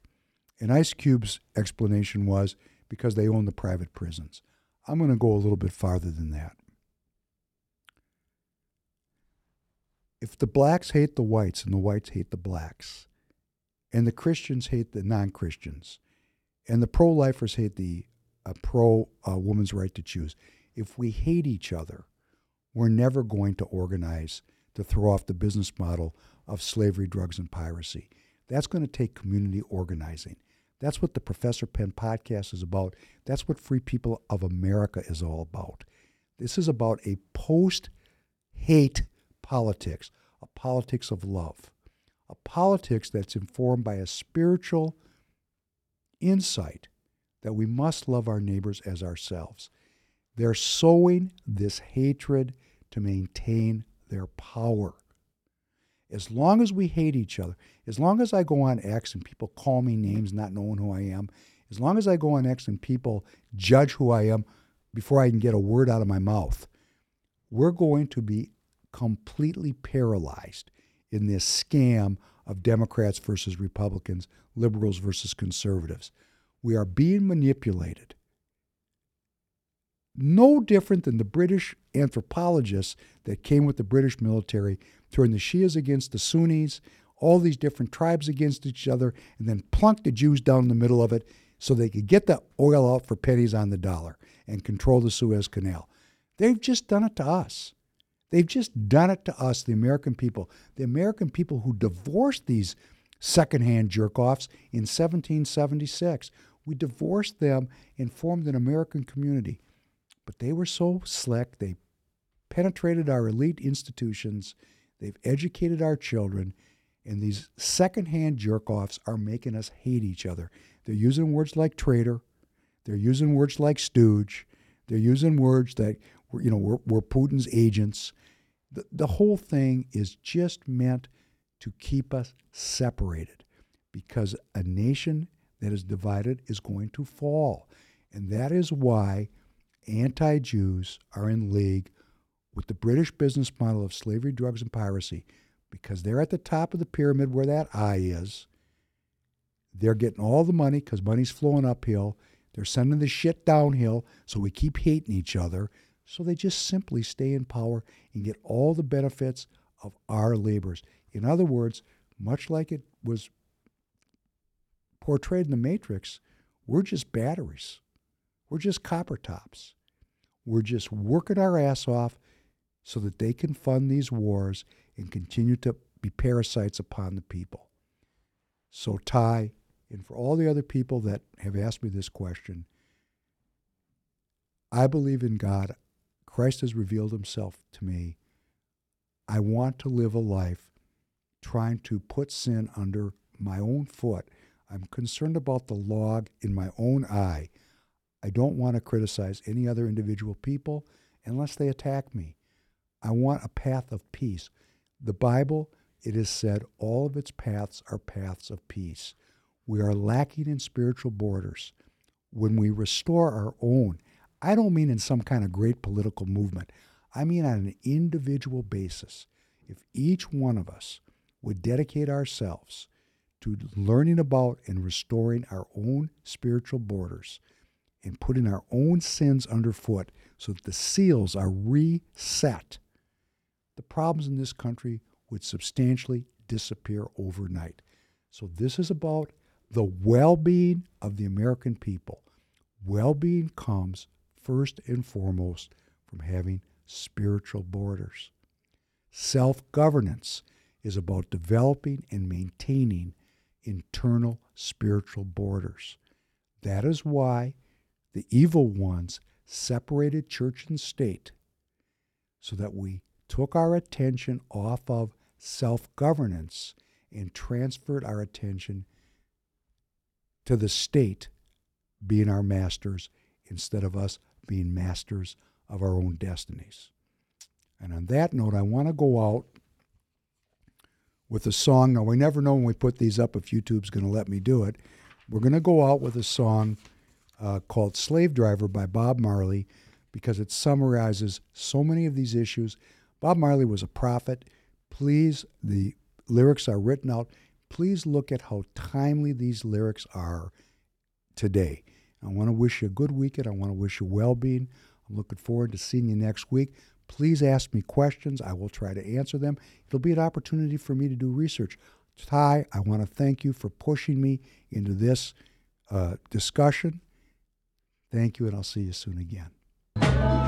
And Ice Cube's explanation was because they own the private prisons. I'm going to go a little bit farther than that. If the blacks hate the whites and the whites hate the blacks, and the Christians hate the non Christians, and the pro lifers hate the uh, pro uh, woman's right to choose, if we hate each other, we're never going to organize to throw off the business model of slavery, drugs, and piracy. That's going to take community organizing. That's what the Professor Penn podcast is about. That's what Free People of America is all about. This is about a post hate politics, a politics of love, a politics that's informed by a spiritual insight that we must love our neighbors as ourselves. They're sowing this hatred to maintain their power. As long as we hate each other, as long as I go on X and people call me names not knowing who I am, as long as I go on X and people judge who I am before I can get a word out of my mouth, we're going to be completely paralyzed in this scam of Democrats versus Republicans, liberals versus conservatives. We are being manipulated. No different than the British anthropologists that came with the British military, turned the Shias against the Sunnis, all these different tribes against each other, and then plunked the Jews down in the middle of it so they could get the oil out for pennies on the dollar and control the Suez Canal. They've just done it to us. They've just done it to us, the American people. The American people who divorced these secondhand jerk offs in 1776. We divorced them and formed an American community. But they were so slick, they penetrated our elite institutions, they've educated our children, and these secondhand jerk offs are making us hate each other. They're using words like traitor, they're using words like stooge, they're using words that you know we're, we're Putin's agents. The, the whole thing is just meant to keep us separated because a nation that is divided is going to fall. And that is why anti Jews are in league with the British business model of slavery, drugs, and piracy because they're at the top of the pyramid where that eye is. They're getting all the money because money's flowing uphill. They're sending the shit downhill, so we keep hating each other. So they just simply stay in power and get all the benefits of our labors. In other words, much like it was portrayed in the Matrix, we're just batteries. We're just copper tops. We're just working our ass off so that they can fund these wars and continue to be parasites upon the people. So, Ty, and for all the other people that have asked me this question, I believe in God. Christ has revealed himself to me. I want to live a life trying to put sin under my own foot. I'm concerned about the log in my own eye. I don't want to criticize any other individual people unless they attack me. I want a path of peace. The Bible, it is said, all of its paths are paths of peace. We are lacking in spiritual borders. When we restore our own, I don't mean in some kind of great political movement, I mean on an individual basis. If each one of us would dedicate ourselves to learning about and restoring our own spiritual borders and putting our own sins underfoot so that the seals are reset, the problems in this country would substantially disappear overnight. So, this is about the well being of the American people. Well being comes first and foremost from having spiritual borders. Self governance is about developing and maintaining internal spiritual borders. That is why the evil ones separated church and state so that we took our attention off of self governance and transferred our attention to the state being our masters instead of us being masters of our own destinies. And on that note, I want to go out with a song. Now, we never know when we put these up if YouTube's going to let me do it. We're going to go out with a song uh, called Slave Driver by Bob Marley because it summarizes so many of these issues. Bob Marley was a prophet. Please, the lyrics are written out. Please look at how timely these lyrics are today. I want to wish you a good weekend. I want to wish you well being. I'm looking forward to seeing you next week. Please ask me questions. I will try to answer them. It'll be an opportunity for me to do research. Ty, I want to thank you for pushing me into this uh, discussion. Thank you, and I'll see you soon again.